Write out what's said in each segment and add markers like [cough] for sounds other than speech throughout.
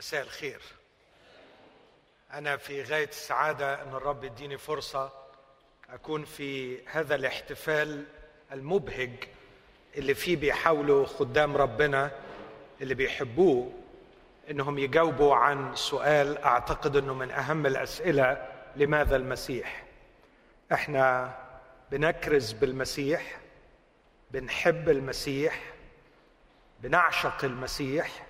مساء الخير. أنا في غاية السعادة أن الرب يديني فرصة أكون في هذا الاحتفال المبهج اللي فيه بيحاولوا خدام ربنا اللي بيحبوه إنهم يجاوبوا عن سؤال أعتقد إنه من أهم الأسئلة لماذا المسيح. إحنا بنكرز بالمسيح بنحب المسيح بنعشق المسيح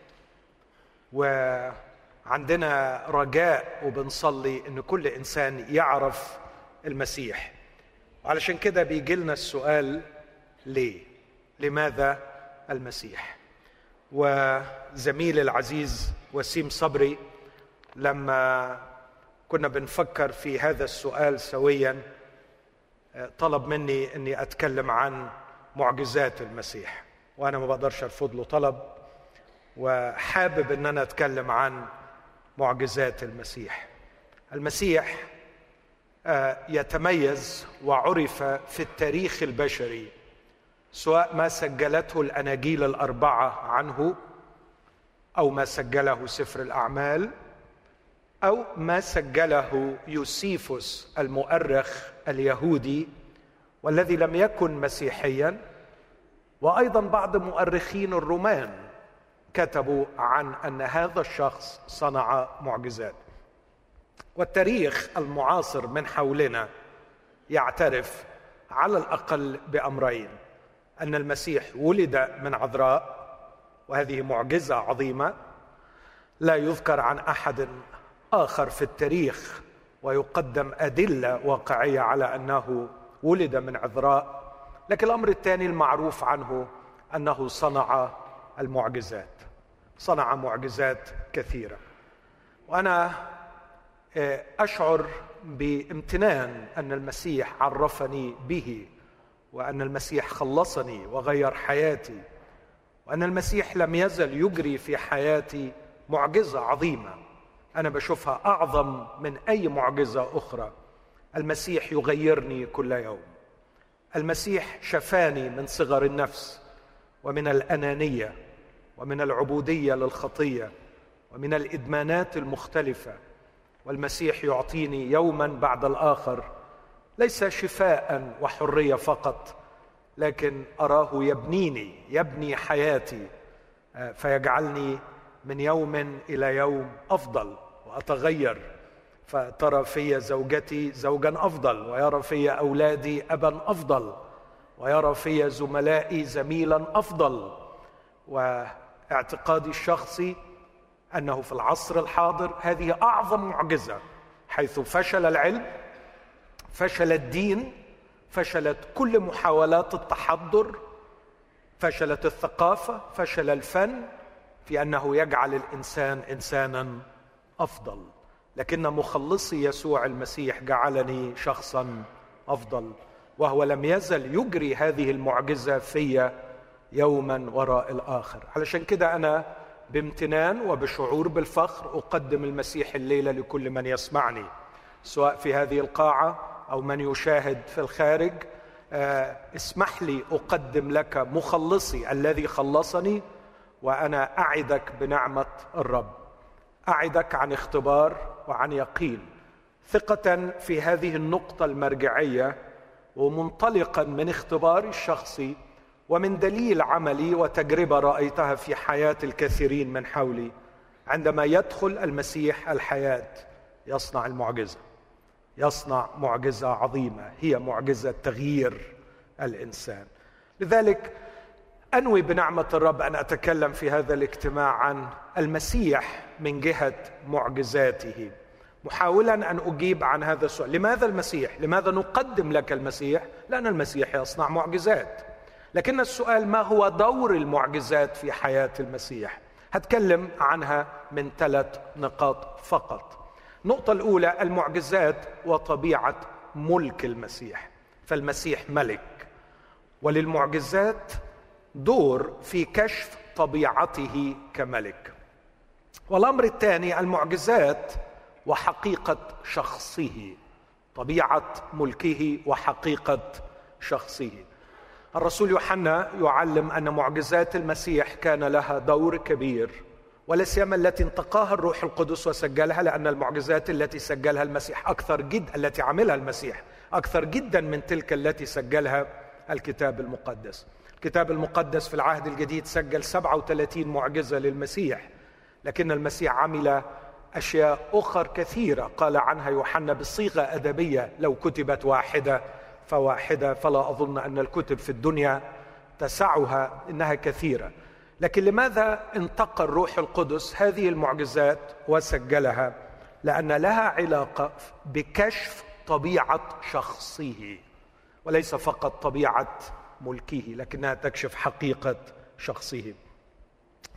وعندنا رجاء وبنصلي إن كل إنسان يعرف المسيح. وعلشان كده بيجي لنا السؤال ليه؟ لماذا المسيح؟ وزميلي العزيز وسيم صبري لما كنا بنفكر في هذا السؤال سويا طلب مني إني أتكلم عن معجزات المسيح وأنا ما بقدرش أرفض له طلب. وحابب إن أنا أتكلم عن معجزات المسيح. المسيح يتميز وعرف في التاريخ البشري سواء ما سجلته الأناجيل الأربعة عنه أو ما سجله سفر الأعمال أو ما سجله يوسيفوس المؤرخ اليهودي والذي لم يكن مسيحيا وأيضا بعض مؤرخين الرومان. كتبوا عن أن هذا الشخص صنع معجزات. والتاريخ المعاصر من حولنا يعترف على الأقل بأمرين أن المسيح ولد من عذراء وهذه معجزة عظيمة لا يذكر عن أحد آخر في التاريخ ويقدم أدلة واقعية على أنه ولد من عذراء. لكن الأمر الثاني المعروف عنه أنه صنع المعجزات. صنع معجزات كثيرة. وأنا أشعر بامتنان أن المسيح عرفني به وأن المسيح خلصني وغير حياتي وأن المسيح لم يزل يجري في حياتي معجزة عظيمة. أنا بشوفها أعظم من أي معجزة أخرى. المسيح يغيرني كل يوم. المسيح شفاني من صغر النفس. ومن الأنانية ومن العبودية للخطية ومن الإدمانات المختلفة. والمسيح يعطيني يوما بعد الآخر ليس شفاء وحرية فقط لكن أراه يبنيني يبني حياتي فيجعلني من يوم إلى يوم أفضل وأتغير. فترى في زوجتي زوجا أفضل ويرى في أولادي ابا أفضل. ويرى في زملائي زميلا أفضل واعتقادي الشخصي أنه في العصر الحاضر هذه أعظم معجزة حيث فشل العلم فشل الدين فشلت كل محاولات التحضر فشلت الثقافة فشل الفن في أنه يجعل الإنسان انسانا أفضل. لكن مخلصي يسوع المسيح جعلني شخصا أفضل. وهو لم يزل يجري هذه المعجزة في يوما وراء الآخر. علشان كده أنا بامتنان وبشعور بالفخر أقدم المسيح الليلة لكل من يسمعني سواء في هذه القاعة أو من يشاهد في الخارج. اسمح لي أقدم لك مخلصي الذي خلصني وأنا أعدك بنعمة الرب. أعدك عن اختبار وعن يقين. ثقة في هذه النقطة المرجعية ومنطلقا من اختباري الشخصي ومن دليل عملي وتجربة رأيتها في حياة الكثيرين من حولي عندما يدخل المسيح الحياة. يصنع المعجزة. يصنع معجزة عظيمة. هي معجزة تغيير الإنسان. لذلك أنوي بنعمة الرب أن أتكلم في هذا الاجتماع عن المسيح من جهة معجزاته. محاولا أن أجيب عن هذا السؤال. لماذا المسيح؟ لماذا نقدم لك المسيح؟ لأن المسيح يصنع معجزات. لكن السؤال ما هو دور المعجزات في حياة المسيح؟ هتكلم عنها من ثلاث نقاط فقط. النقطة الأولى المعجزات وطبيعة ملك المسيح. فالمسيح ملك. وللمعجزات دور في كشف طبيعته كملك. والأمر الثاني المعجزات وحقيقة شخصه طبيعة ملكه وحقيقة شخصه الرسول يوحنا يعلم أن معجزات المسيح كان لها دور كبير ولا سيما التي انتقاها الروح القدس وسجلها لأن المعجزات التي سجلها المسيح أكثر جدا التي عملها المسيح أكثر جدا من تلك التي سجلها الكتاب المقدس. الكتاب المقدس في العهد الجديد سجل 37 معجزة للمسيح لكن المسيح عمل أشياء أخر كثيرة. قال عنها يوحنا بصيغه أدبية. لو كتبت واحدة فواحدة فلا أظن أن الكتب في الدنيا تسعها إنها كثيرة. لكن لماذا انتقى الروح القدس هذه المعجزات وسجلها؟ لأن لها علاقة بكشف طبيعة شخصه وليس فقط طبيعة ملكه لكنها تكشف حقيقة شخصه.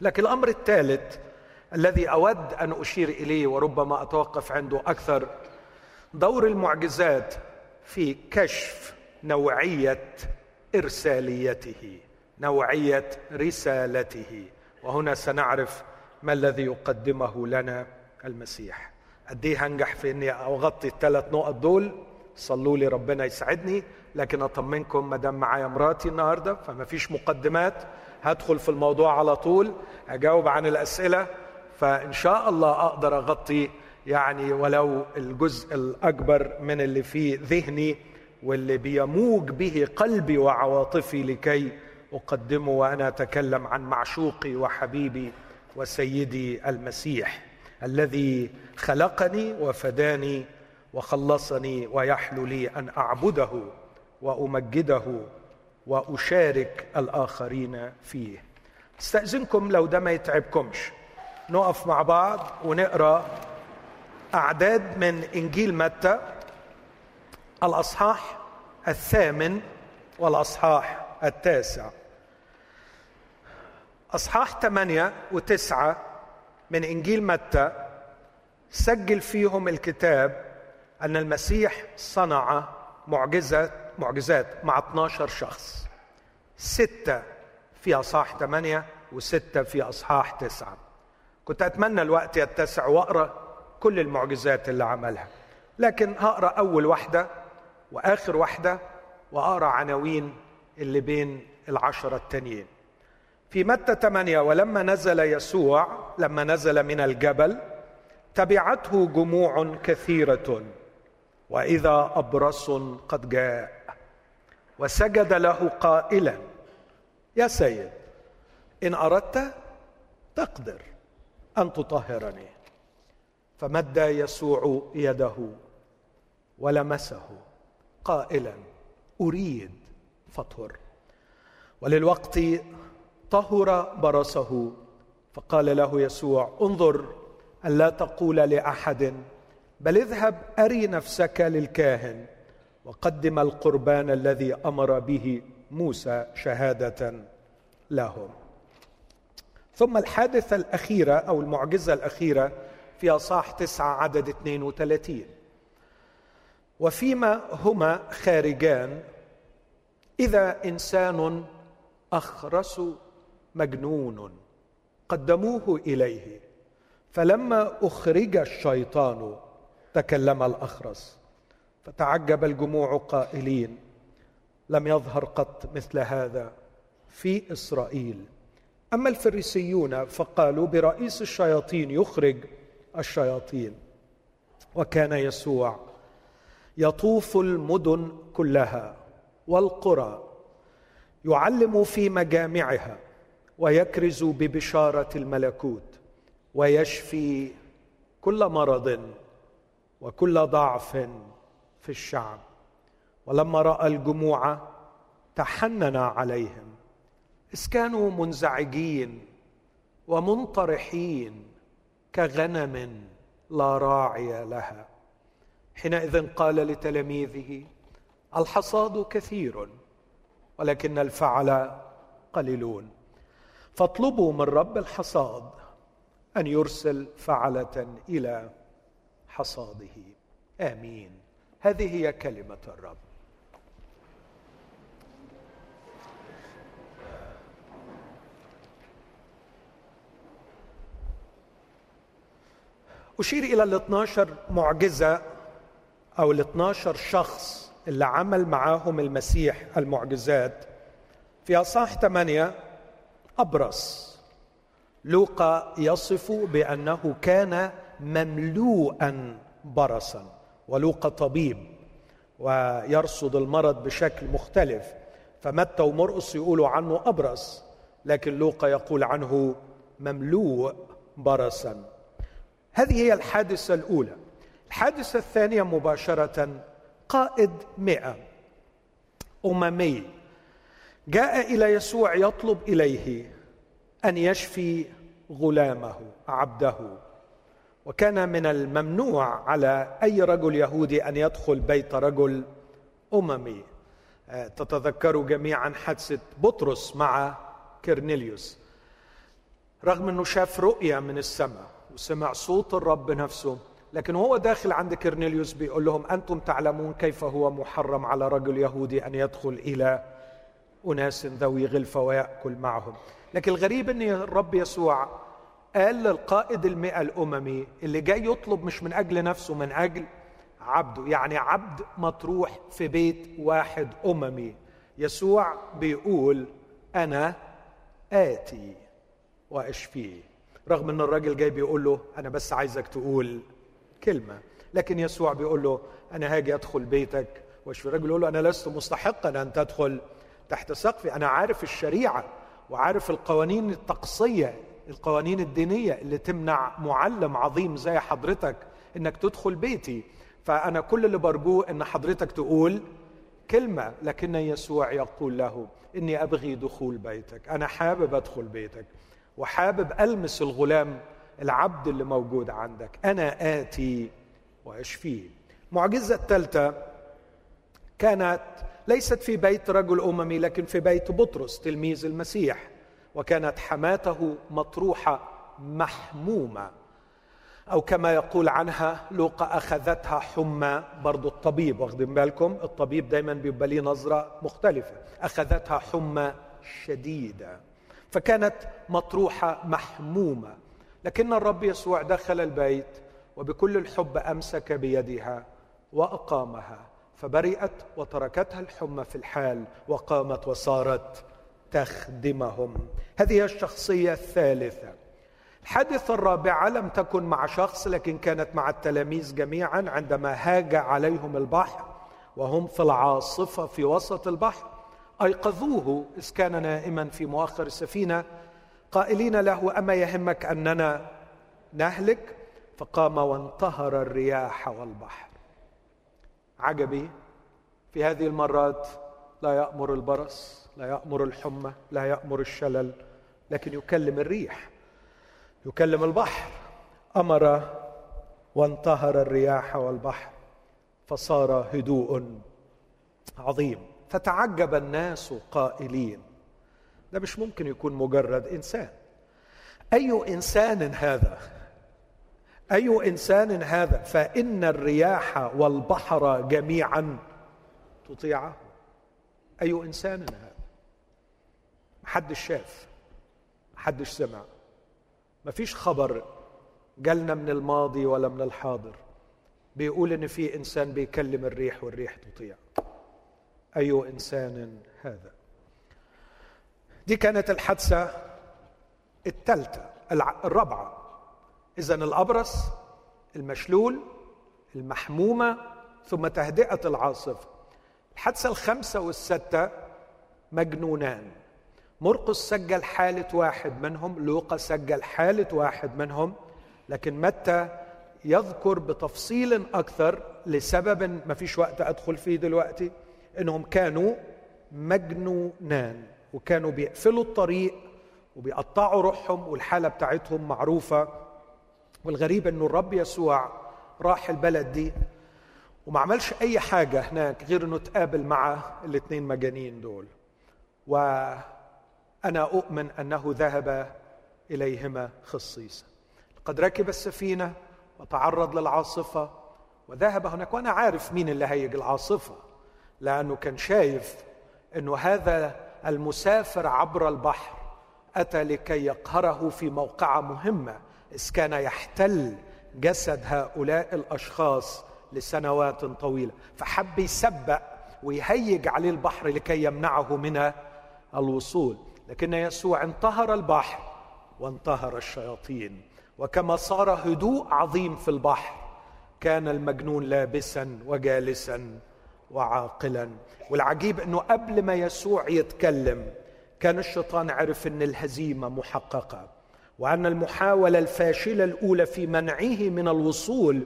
لكن الأمر الثالث الذي أود أن أشير إليه وربما أتوقف عنده أكثر. دور المعجزات في كشف نوعية إرساليته نوعية رسالته. وهنا سنعرف ما الذي يقدمه لنا المسيح. قد إيه هنجح في إني أغطي الثلاث نقط دول؟ صلوا لي ربنا يسعدني. لكن أطمنكم ما دام معايا مراتي النهارده فما فيش مقدمات هدخل في الموضوع على طول. أجاوب عن الأسئلة. فإن شاء الله أقدر أغطي يعني ولو الجزء الأكبر من اللي في ذهني واللي بيموج به قلبي وعواطفي لكي أقدمه وأنا أتكلم عن معشوقي وحبيبي وسيدي المسيح الذي خلقني وفداني وخلصني ويحلو لي أن أعبده وأمجده وأشارك الآخرين فيه. استأذنكم لو ده ما يتعبكمش. نقف مع بعض ونقرأ أعداد من إنجيل متى الأصحاح الثامن والأصحاح التاسع. أصحاح ثمانيه وتسعة من إنجيل متى سجل فيهم الكتاب أن المسيح صنع معجزة معجزات مع 12 شخص. ستة في أصحاح ثمانيه وستة في أصحاح تسعة. كنت أتمنى الوقت يتسع وأقرأ كل المعجزات اللي عملها. لكن هقرأ أول واحدة وآخر واحدة وأقرأ عناوين اللي بين العشرة التانيين. في متى 8 ولما نزل يسوع لما نزل من الجبل تبعته جموع كثيرة وإذا أبرص قد جاء وسجد له قائلا يا سيد إن أردت تقدر. أن تطهرني. فمد يسوع يده ولمسه قائلا أريد فاطهر. وللوقت طهر برصه فقال له يسوع انظر أن لا تقول لأحد بل اذهب أري نفسك للكاهن وقدم القربان الذي أمر به موسى شهادة لهم. ثم الحادثة الأخيرة أو المعجزة الأخيرة في أصاح تسعة عدد 32 وفيما هما خارجان إذا إنسان أخرس مجنون قدموه إليه فلما أخرج الشيطان تكلم الأخرس فتعجب الجموع قائلين لم يظهر قط مثل هذا في إسرائيل. أما الفريسيون فقالوا برئيس الشياطين يخرج الشياطين وكان يسوع يطوف المدن كلها والقرى يعلم في مجامعها ويكرز ببشارة الملكوت ويشفي كل مرض وكل ضعف في الشعب. ولما رأى الجموع تحنن عليهم. إذ كانوا منزعجين ومنطرحين كغنم لا راعي لها. حينئذ قال لتلاميذه الحصاد كثير ولكن الفعل قليلون. فاطلبوا من رب الحصاد أن يرسل فعلة إلى حصاده. آمين. هذه هي كلمة الرب. أشير إلى ال 12 معجزة أو ال 12 شخص اللي عمل معاهم المسيح المعجزات. في أصحاح 8 أبرص لوقا يصف بأنه كان مملوءا برصا ولوقا طبيب ويرصد المرض بشكل مختلف. فمتى ومرقص يقولوا عنه أبرص لكن لوقا يقول عنه مملوء برصا. هذه هي الحادثة الأولى. الحادثة الثانية مباشرة قائد مئة أممي جاء إلى يسوع يطلب إليه أن يشفي غلامه عبده. وكان من الممنوع على أي رجل يهودي أن يدخل بيت رجل أممي. آه، تتذكروا جميعا حادثة بطرس مع كرنيليوس. رغم أنه شاف رؤية من السماء وسمع صوت الرب نفسه. لكن هو داخل عند كرنيليوس بيقول لهم أنتم تعلمون كيف هو محرم على رجل يهودي أن يدخل إلى أناس ذوي غلفة ويأكل معهم. لكن الغريب إن الرب يسوع قال للقائد المئة الأممي اللي جاي يطلب مش من أجل نفسه من أجل عبده. يعني عبد مطروح في بيت واحد أممي. يسوع بيقول أنا آتي وأشفيه. رغم أن الراجل جاي بيقول له أنا بس عايزك تقول كلمة لكن يسوع بيقول له أنا هاجي أدخل بيتك. واشفي الرجل يقول له أنا لست مستحقا أن تدخل تحت سقفي. أنا عارف الشريعة وعارف القوانين الطقسية القوانين الدينية اللي تمنع معلم عظيم زي حضرتك إنك تدخل بيتي. فأنا كل اللي برجوه إن حضرتك تقول كلمة لكن يسوع يقول له إني أبغي دخول بيتك. أنا حابب أدخل بيتك. وحابب ألمس الغلام العبد اللي موجود عندك. أنا آتي وأشفيه. المعجزه الثالثة كانت ليست في بيت رجل أممي لكن في بيت بطرس تلميذ المسيح وكانت حماته مطروحة محمومة. أو كما يقول عنها لوقا أخذتها حمى برضو الطبيب واخدين بالكم؟ الطبيب دايما بيبقى ليه نظرة مختلفة. أخذتها حمى شديدة. فكانت مطروحة محمومة. لكن الرب يسوع دخل البيت وبكل الحب أمسك بيدها وأقامها فبرئت وتركتها الحمى في الحال وقامت وصارت تخدمهم. هذه الشخصية الثالثة. الحادثه الرابعه لم تكن مع شخص لكن كانت مع التلاميذ جميعا عندما هاج عليهم البحر وهم في العاصفة في وسط البحر. أيقظوه إذ كان نائما في مؤخر السفينة قائلين له أما يهمك أننا نهلك؟ فقام وانتهر الرياح والبحر. عجبي في هذه المرات لا يأمر البرص لا يأمر الحمى لا يأمر الشلل لكن يكلم الريح يكلم البحر. أمر وانتهر الرياح والبحر فصار هدوء عظيم. فتعجب الناس قائلين. ده مش ممكن يكون مجرد إنسان. أي إنسان هذا؟ أي إنسان هذا؟ فإن الرياح والبحر جميعا تطيعه. أي إنسان هذا؟ محدش شاف محدش سمع. مفيش خبر جالنا من الماضي ولا من الحاضر. بيقول إن في إنسان بيكلم الريح والريح تطيع. أي إنسان هذا؟ دي كانت الحادثة الثالثة الرابعة. إذا الأبرص المشلول المحمومة ثم تهدئة العاصفة. الحادثة الخامسة والستة مجنونان. مرقس سجل حالة واحد منهم لوقا سجل حالة واحد منهم لكن متى؟ يذكر بتفصيل أكثر لسبب ما فيش وقت أدخل فيه دلوقتي. إنهم كانوا مجنونان وكانوا بيقفلوا الطريق وبيقطعوا روحهم والحالة بتاعتهم معروفة. والغريب إنه الرب يسوع راح البلد دي وما عملش أي حاجة هناك غير إنه تقابل مع الاثنين مجانين دول. وأنا أؤمن أنه ذهب إليهما خصيصا. قد ركب السفينة وتعرض للعاصفة وذهب هناك وأنا عارف مين اللي هيج العاصفة. لأنه كان شايف إنه هذا المسافر عبر البحر أتى لكي يقهره في موقعة مهمة إذ كان يحتل جسد هؤلاء الأشخاص لسنوات طويلة. فحب يسبق ويهيج عليه البحر لكي يمنعه من الوصول. لكن يسوع انتهر البحر وانتهر الشياطين. وكما صار هدوء عظيم في البحر كان المجنون لابسا وجالسا وعاقلا. والعجيب إنه قبل ما يسوع يتكلم كان الشيطان عرف إن الهزيمة محققة وأن المحاولة الفاشلة الأولى في منعه من الوصول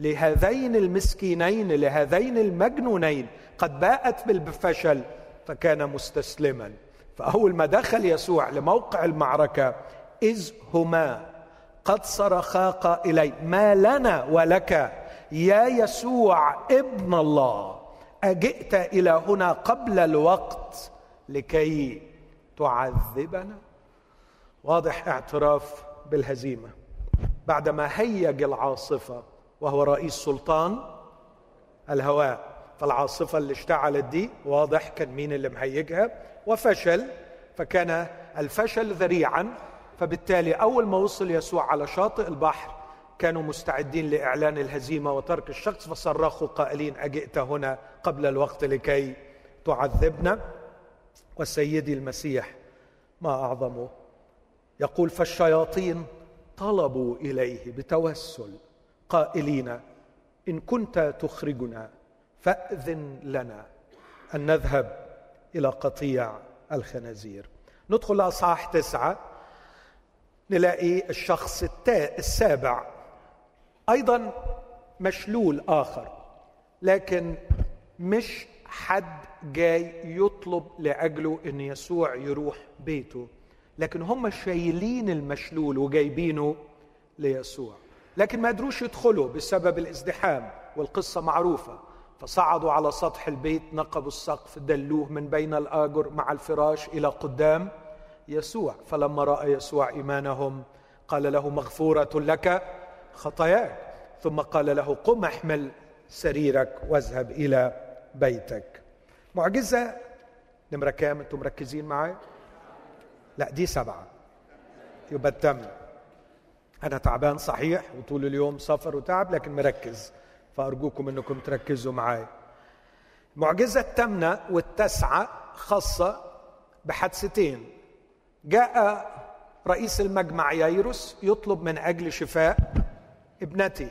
لهذين المسكينين لهذين المجنونين قد باءت بالفشل فكان مستسلما. فأول ما دخل يسوع لموقع المعركة إذ هما قد صرخا قائلين ما لنا ولك يا يسوع ابن الله؟ أجئت إلى هنا قبل الوقت لكي تعذبنا؟ واضح اعتراف بالهزيمة. بعدما هيج العاصفة وهو رئيس سلطان الهواء فالعاصفة اللي اشتعلت دي واضح كان مين اللي مهيجها؟ وفشل فكان الفشل ذريعا فبالتالي أول ما وصل يسوع على شاطئ البحر كانوا مستعدين لإعلان الهزيمة وترك الشخص فصرخوا قائلين أجئت هنا قبل الوقت لكي تعذبنا؟ وسيدي المسيح ما اعظمه يقول فالشياطين طلبوا إليه بتوسل قائلين إن كنت تخرجنا فأذن لنا أن نذهب إلى قطيع الخنازير. ندخل لأصحاح تسعة نلاقي الشخص السابع أيضا مشلول آخر لكن مش حد جاي يطلب لأجله إن يسوع يروح بيته لكن هم شايلين المشلول وجايبينه ليسوع. لكن ما قدروش يدخلوا بسبب الازدحام والقصة معروفة فصعدوا على سطح البيت نقبوا السقف دلوه من بين الآجر مع الفراش إلى قدام يسوع. فلما رأى يسوع إيمانهم قال له مغفورة لك خطاياك. ثم قال له قم احمل سريرك واذهب إلى بيتك. معجزة؟ نمرة كام أنتم مركزين معايا؟ لا دي سبعة. يبقى التم أنا تعبان صحيح وطول اليوم سفر وتعب لكن مركز. فأرجوكم إنكم تركزوا معايا. المعجزه الثامنه والتاسعة خاصة بحادثتين. جاء رئيس المجمع ييروس يطلب من أجل شفاء ابنته.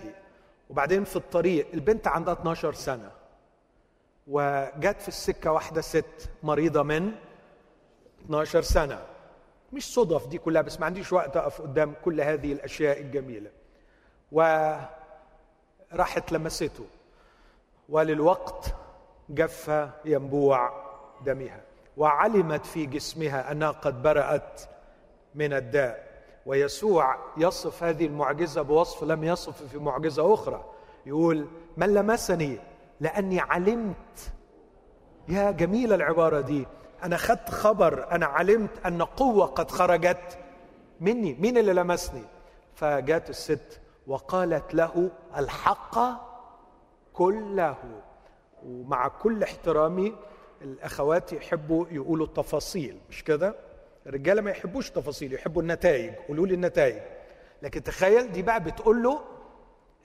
وبعدين في الطريق البنت عندها 12 سنة. وجت في السكة واحدة ست مريضة من 12 سنة. مش صدف دي كلها بس ما عنديش وقت أقف قدام كل هذه الأشياء الجميلة. وراحت لمسته. وللوقت جف ينبوع دمها. وعلمت في جسمها أنها قد برأت من الداء. ويسوع يصف هذه المعجزة بوصف لم يصف في معجزة أخرى. يقول من لمسني لأني علمت. يا جميلة العبارة دي. أنا خدت خبر أنا علمت أن قوة قد خرجت مني. مين اللي لمسني؟ فجات الست وقالت له الحق كله. ومع كل احترامي الأخوات يحبوا يقولوا التفاصيل مش كده؟ الرجاله ما يحبوش التفاصيل يحبوا النتائج قولوا لي النتائج. لكن تخيل دي بقى بتقول له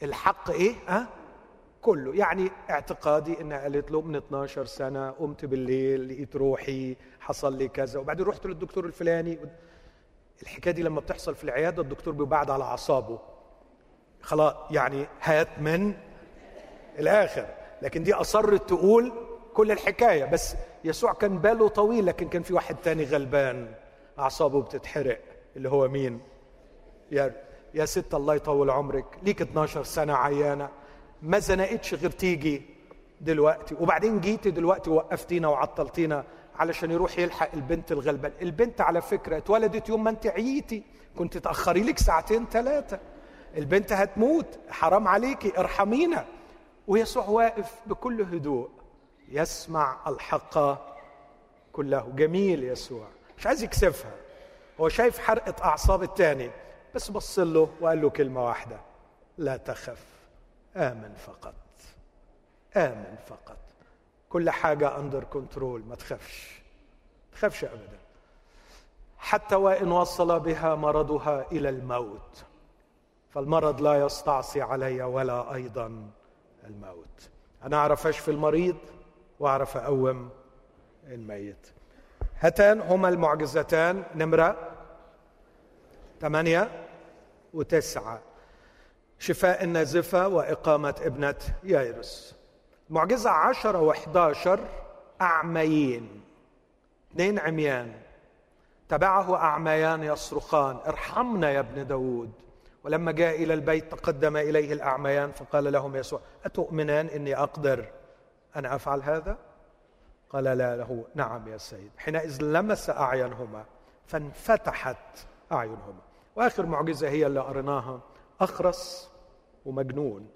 الحق إيه؟ ها؟ كله. يعني اعتقادي انها قالت له من 12 سنة قمت بالليل لقيت روحي حصل لي كذا. وبعدين رحت للدكتور الفلاني. الحكاية دي لما بتحصل في العيادة الدكتور بيبعد على أعصابه. خلاص يعني هات من الآخر. لكن دي أصرت تقول كل الحكاية. بس يسوع كان باله طويل لكن كان في واحد تاني غلبان. أعصابه بتتحرق اللي هو مين؟ يا يا ست الله يطول عمرك ليك 12 سنة عيانة ما زنقتش غير تيجي دلوقتي. وبعدين جيتي دلوقتي وقفتينا وعطلتينا علشان يروح يلحق البنت الغلبان. البنت على فكرة اتولدت يوم ما انت عييتي كنت تأخري لك ساعتين ثلاثة البنت هتموت حرام عليكي ارحمينا. ويسوع واقف بكل هدوء يسمع الحق كله. جميل يسوع. مش عايز يكسفها. هو شايف حرقة أعصاب التاني بس بص له وقال له كلمة واحدة لا تخف آمن فقط آمن فقط. كل حاجة أندر كنترول ما تخافش ما تخافش أبدا. حتى وإن وصل بها مرضها إلى الموت. فالمرض لا يستعصي علي ولا أيضا الموت. أنا أعرف أشفي المريض وأعرف أقوم الميت. هاتان هما المعجزتان. نمرة ثمانية وتسعة. شفاء النازفة وإقامة ابنة يايرس معجزة عشرة وحداشر أعميين. اثنين عميان. تبعه أعميان يصرخان ارحمنا يا ابن داود. ولما جاء إلى البيت تقدم إليه الأعميان فقال لهم يسوع أتؤمنان إني أقدر أن أفعل هذا؟ قال لا له نعم يا سيد. حينئذ لمس أعينهما فانفتحت أعينهما. وآخر معجزة هي اللي قريناها أخرس ومجنون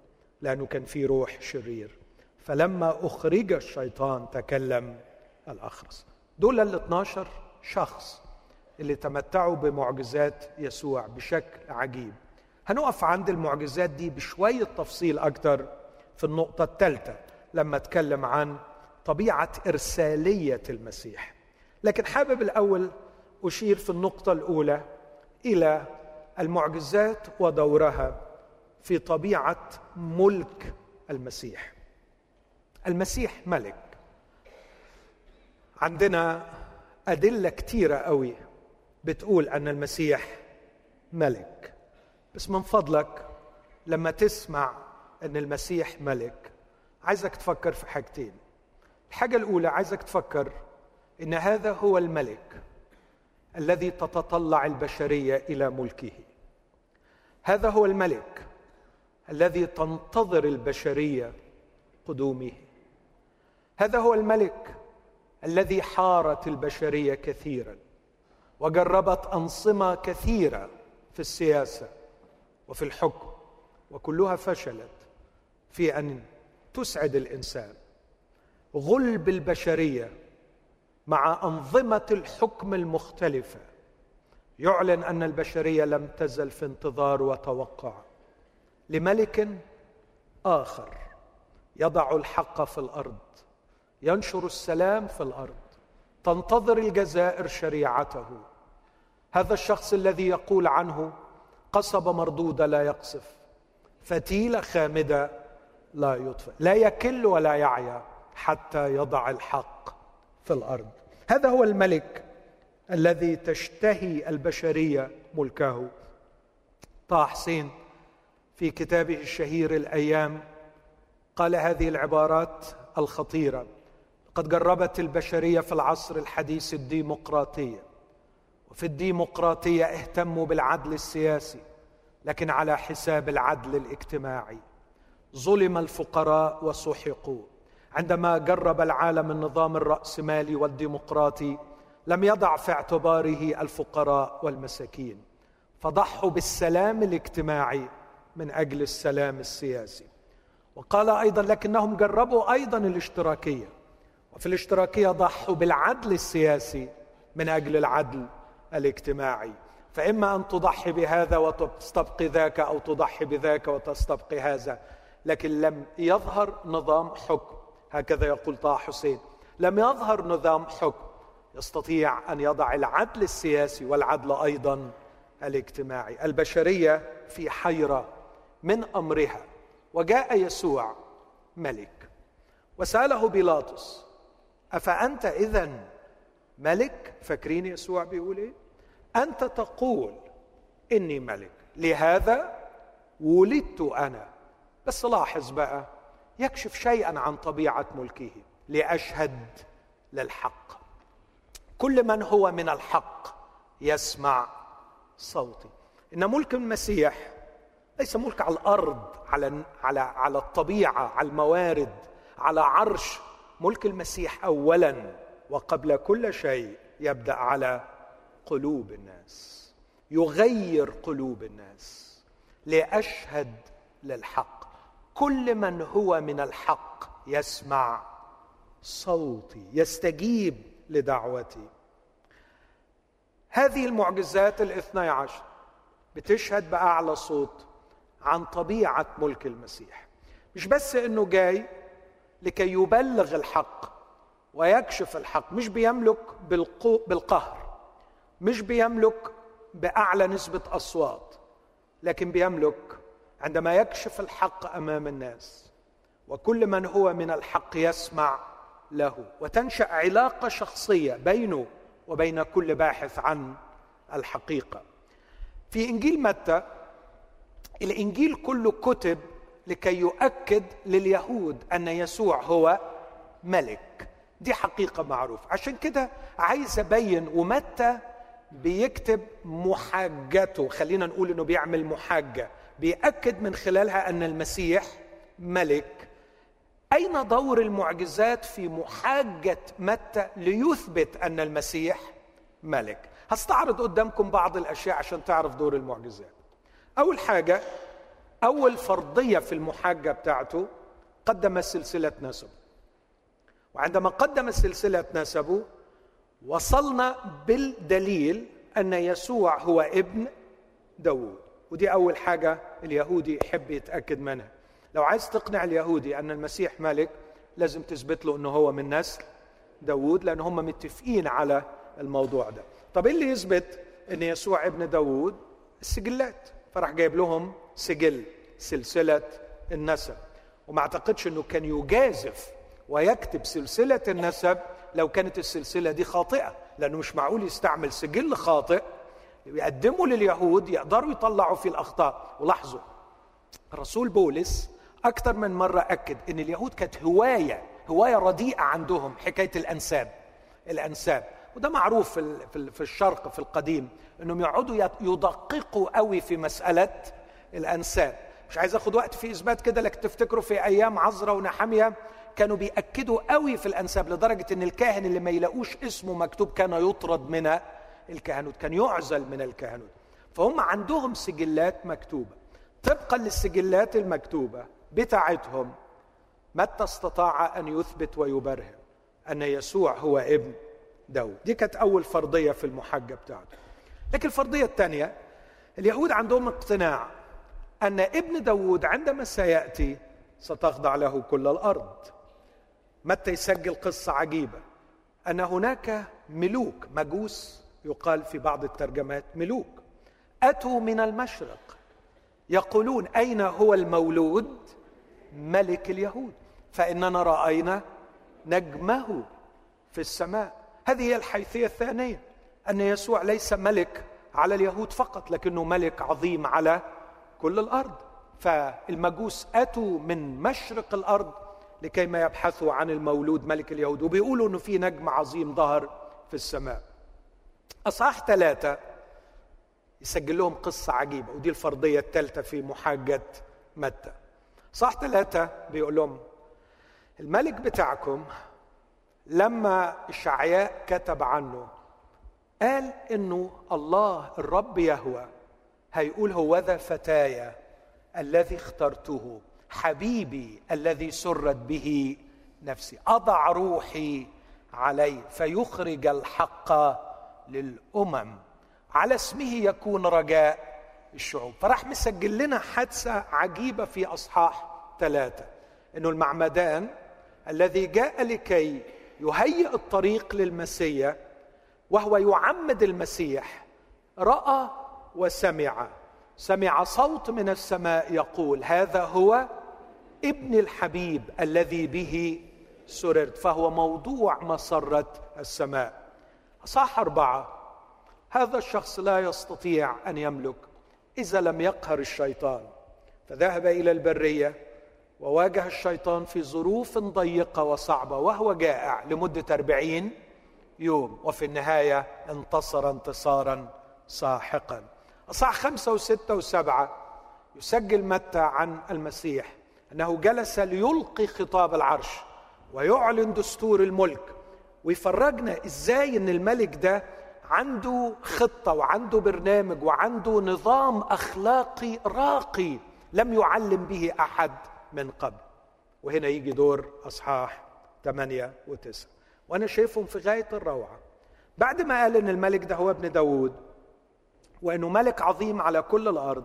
لأنه كان في روح شرير. فلما أخرج الشيطان تكلم الأخرس دول ال 12 شخص اللي تمتعوا بمعجزات يسوع بشكل عجيب. هنقف عند المعجزات دي بشوية تفصيل أكتر في النقطة الثالثة لما اتكلم عن طبيعة إرسالية المسيح. لكن حابب الأول أشير في النقطة الأولى إلى المعجزات ودورها في طبيعة ملك المسيح. المسيح ملك. عندنا أدلة كتيرة قوي بتقول أن المسيح ملك. بس من فضلك لما تسمع أن المسيح ملك عايزك تفكر في حاجتين. الحاجة الأولى عايزك تفكر إن هذا هو الملك الذي تتطلع البشرية إلى ملكه. هذا هو الملك الذي تنتظر البشرية قدومه. هذا هو الملك الذي حارت البشرية كثيرا وجربت أنظمة كثيرة في السياسة وفي الحكم وكلها فشلت في أن تسعد الإنسان. غلب البشرية مع أنظمة الحكم المختلفة. يعلن أن البشرية لم تزل في انتظار وتوقع. لملك آخر يضع الحق في الأرض ينشر السلام في الأرض تنتظر الجزائر شريعته. هذا الشخص الذي يقول عنه قصبه مردوده لا يقصف فتيلة خامدة لا يطفئ لا يكل ولا يعيا. حتى يضع الحق في الأرض. هذا هو الملك الذي تشتهي البشرية ملكه. طه حسين في كتابه الشهير الأيام قال هذه العبارات الخطيرة. قد جربت البشرية في العصر الحديث الديمقراطية وفي الديمقراطية اهتموا بالعدل السياسي لكن على حساب العدل الاجتماعي. ظلم الفقراء وسحقوا. عندما جرب العالم النظام الرأسمالي والديمقراطي لم يضع في اعتباره الفقراء والمساكين. فضحوا بالسلام الاجتماعي من أجل السلام السياسي. وقال أيضا لكنهم جربوا أيضا الاشتراكية. وفي الاشتراكية ضحوا بالعدل السياسي من أجل العدل الاجتماعي. فإما أن تضحي بهذا وتستبقي ذاك أو تضحي بذاك وتستبقي هذا لكن لم يظهر نظام حكم. هكذا يقول طه حسين. لم يظهر نظام حكم يستطيع أن يضع العدل السياسي والعدل أيضا الاجتماعي. البشرية في حيرة من أمرها. وجاء يسوع ملك. وسأله بيلاطس أفأنت اذا ملك؟ فاكرين يسوع بيقول إيه؟ أنت تقول إني ملك. لهذا ولدت أنا. بس لاحظ بقى يكشف شيئا عن طبيعة ملكه لأشهد للحق. كل من هو من الحق يسمع صوتي. إن ملك المسيح ليس ملك على الأرض على على على الطبيعة على الموارد على عرش. ملك المسيح اولا وقبل كل شيء يبدأ على قلوب الناس يغير قلوب الناس لأشهد للحق. كل من هو من الحق يسمع صوتي يستجيب لدعوتي. هذه المعجزات الاثني عشر بتشهد بأعلى صوت عن طبيعة ملك المسيح. مش بس إنه جاي لكي يبلغ الحق ويكشف الحق مش بيملك بالقهر مش بيملك بأعلى نسبة أصوات لكن بيملك عندما يكشف الحق أمام الناس وكل من هو من الحق يسمع له وتنشأ علاقة شخصية بينه وبين كل باحث عن الحقيقة. في إنجيل متى الإنجيل كله كتب لكي يؤكد لليهود أن يسوع هو ملك. دي حقيقة معروفة. عشان كده عايز أبين ومتى بيكتب محاجته. خلينا نقول إنه بيعمل محاجة. بيأكد من خلالها أن المسيح ملك. أين دور المعجزات في محاجة متى ليثبت أن المسيح ملك؟ هستعرض قدامكم بعض الأشياء عشان تعرف دور المعجزات. أول حاجة أول فرضية في المحاجة بتاعته قدم سلسلة نسب وعندما قدم سلسلة نسبه وصلنا بالدليل أن يسوع هو ابن داوود. ودي أول حاجة اليهودي يحب يتأكد منها. لو عايز تقنع اليهودي أن المسيح ملك لازم تثبت له انه هو من نسل داوود لأن هم متفقين على الموضوع ده. طب إيه اللي يثبت إن يسوع ابن داوود؟ السجلات. فراح جايب لهم سجل سلسلة النسب. وما أعتقدش إنه كان يجازف ويكتب سلسلة النسب لو كانت السلسلة دي خاطئة لأنه مش معقول يستعمل سجل خاطئ يقدمه لليهود يقدروا يطلعوا فيه الأخطاء. ولاحظوا الرسول بولس أكثر من مرة أكد إن اليهود كانت هواية هواية رديئة عندهم حكاية الأنساب الأنساب. وده معروف في في الشرق في القديم إنهم يقعدوا يدققوا قوي في مسألة الأنساب. مش عايز آخد وقت في إثبات كده لكن تفتكروا في أيام عزرا ونحميه كانوا بيأكدوا قوي في الأنساب لدرجة إن الكاهن اللي ما يلاقوش اسمه مكتوب كان يطرد من الكهنوت كان يعزل من الكهنوت. فهم عندهم سجلات مكتوبة. طبقا للسجلات المكتوبة بتاعتهم متى استطاع أن يثبت ويبرهن أن يسوع هو ابن داود. دي كانت أول فرضية في المحجة بتاعته. لكن الفرضية الثانية اليهود عندهم اقتناع أن ابن داود عندما سيأتي ستخضع له كل الأرض. متى يسجل قصة عجيبة؟ أن هناك ملوك مجوس يقال في بعض الترجمات ملوك. أتوا من المشرق. يقولون أين هو المولود؟ ملك اليهود. فإننا رأينا نجمه في السماء. هذه هي الحيثية الثانية أن يسوع ليس ملك على اليهود فقط لكنه ملك عظيم على كل الأرض. فالمجوس أتوا من مشرق الأرض لكي ما يبحثوا عن المولود ملك اليهود. وبيقولوا إنه في نجم عظيم ظهر في السماء. أصحاح ثلاثة يسجل لهم قصة عجيبة ودي الفرضية الثالثة في محاجة متى. صح ثلاثة بيقول لهم الملك بتاعكم لما إشعياء كتب عنه قال إنه الله الرب يهوى هيقول هو ذا فتايا الذي اخترته حبيبي الذي سرت به نفسي أضع روحي عليه فيخرج الحق للأمم. على اسمه يكون رجاء الشعوب. فراح مسجل لنا حادثة عجيبة في أصحاح ثلاثة. إنه المعمدان الذي جاء لكي يهيئ الطريق للمسيا وهو يعمد المسيح رأى وسمع. سمع صوت من السماء يقول هذا هو ابن الحبيب الذي به سررت. فهو موضوع مسرة السماء. صح أربعة. هذا الشخص لا يستطيع أن يملك إذا لم يقهر الشيطان. فذهب إلى البرية وواجه الشيطان في ظروف ضيقة وصعبة وهو جائع لمدة أربعين يوم وفي النهاية انتصر انتصارا ساحقا. أصح خمسة وستة وسبعة. يسجل متى عن المسيح؟ أنه جلس ليلقي خطاب العرش ويعلن دستور الملك. ويفرجنا إزاي إن الملك ده عنده خطة وعنده برنامج وعنده نظام أخلاقي راقي لم يعلم به أحد من قبل. وهنا يجي دور أصحاح ثمانية وتسعة. وأنا شايفهم في غاية الروعة. بعد ما قال إن الملك ده هو ابن داود وإنه ملك عظيم على كل الأرض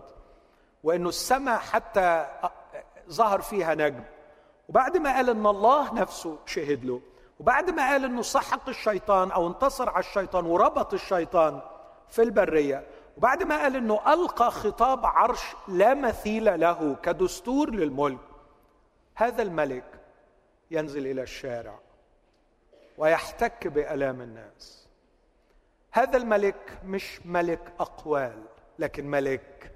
وإنه السماء حتى ظهر فيها نجم وبعد ما قال إن الله نفسه شهد له وبعد ما قال إنه سحق الشيطان أو انتصر على الشيطان وربط الشيطان في البرية وبعد ما قال إنه ألقى خطاب عرش لا مثيل له كدستور للملك هذا الملك ينزل إلى الشارع ويحتك بآلام الناس. هذا الملك مش ملك أقوال لكن ملك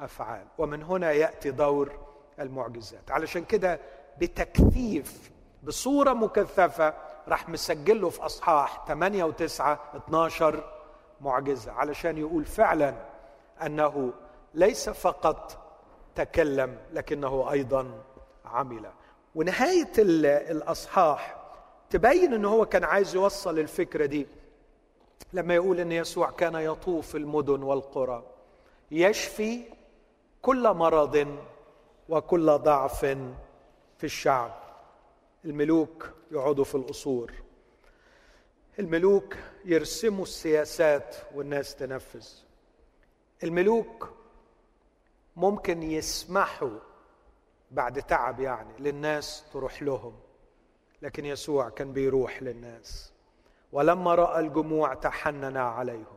أفعال ومن هنا يأتي دور المعجزات. علشان كده بتكثيف بصورة مكثفة راح مسجل له في أصحاح 8 و9 12 معجزه علشان يقول فعلا أنه ليس فقط تكلم لكنه أيضا عمل. ونهاية الأصحاح تبين ان هو كان عايز يوصل الفكرة دي. لما يقول إن يسوع كان يطوف المدن والقرى يشفي كل مرض وكل ضعف في الشعب. الملوك يقعدوا في القصور. الملوك يرسموا السياسات والناس تنفذ. الملوك ممكن يسمحوا بعد تعب يعني للناس تروح لهم لكن يسوع كان بيروح للناس. ولما رأى الجموع تحنن عليهم.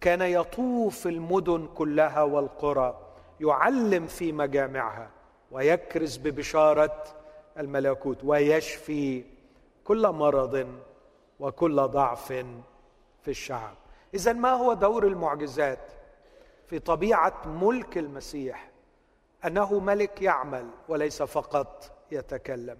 كان يطوف المدن كلها والقرى يعلم في مجامعها ويكرز ببشارة الملكوت ويشفي كل مرض وكل ضعف في الشعب. اذا ما هو دور المعجزات في طبيعة ملك المسيح؟ أنه ملك يعمل وليس فقط يتكلم.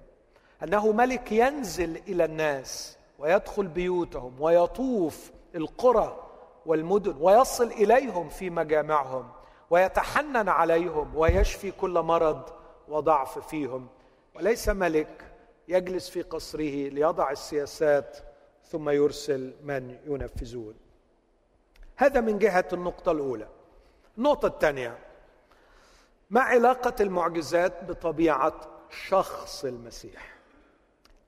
أنه ملك ينزل إلى الناس ويدخل بيوتهم ويطوف القرى والمدن ويصل إليهم في مجامعهم ويتحنن عليهم ويشفي كل مرض وضعف فيهم. وليس ملك يجلس في قصره ليضع السياسات ثم يرسل من ينفذون. هذا من جهة النقطة الأولى. النقطة الثانية ما علاقة المعجزات بطبيعة شخص المسيح؟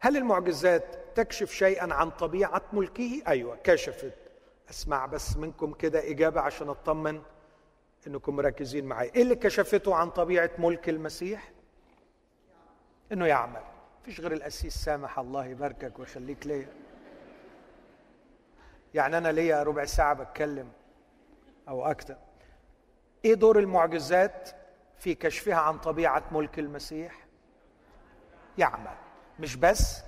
هل المعجزات تكشف شيئا عن طبيعة ملكه؟ أيوه كشفت. أسمع بس منكم كده إجابة عشان أطمن إنكم مركزين معي. إيه اللي كشفته عن طبيعة ملك المسيح؟ إنه يعمل. فيش غير القسيس سامح الله يباركك ويخليك ليا. يعني أنا ليا ربع ساعة بتكلم أو أكتر. إيه دور المعجزات في كشفها عن طبيعة ملك المسيح؟ يعمل. مش بس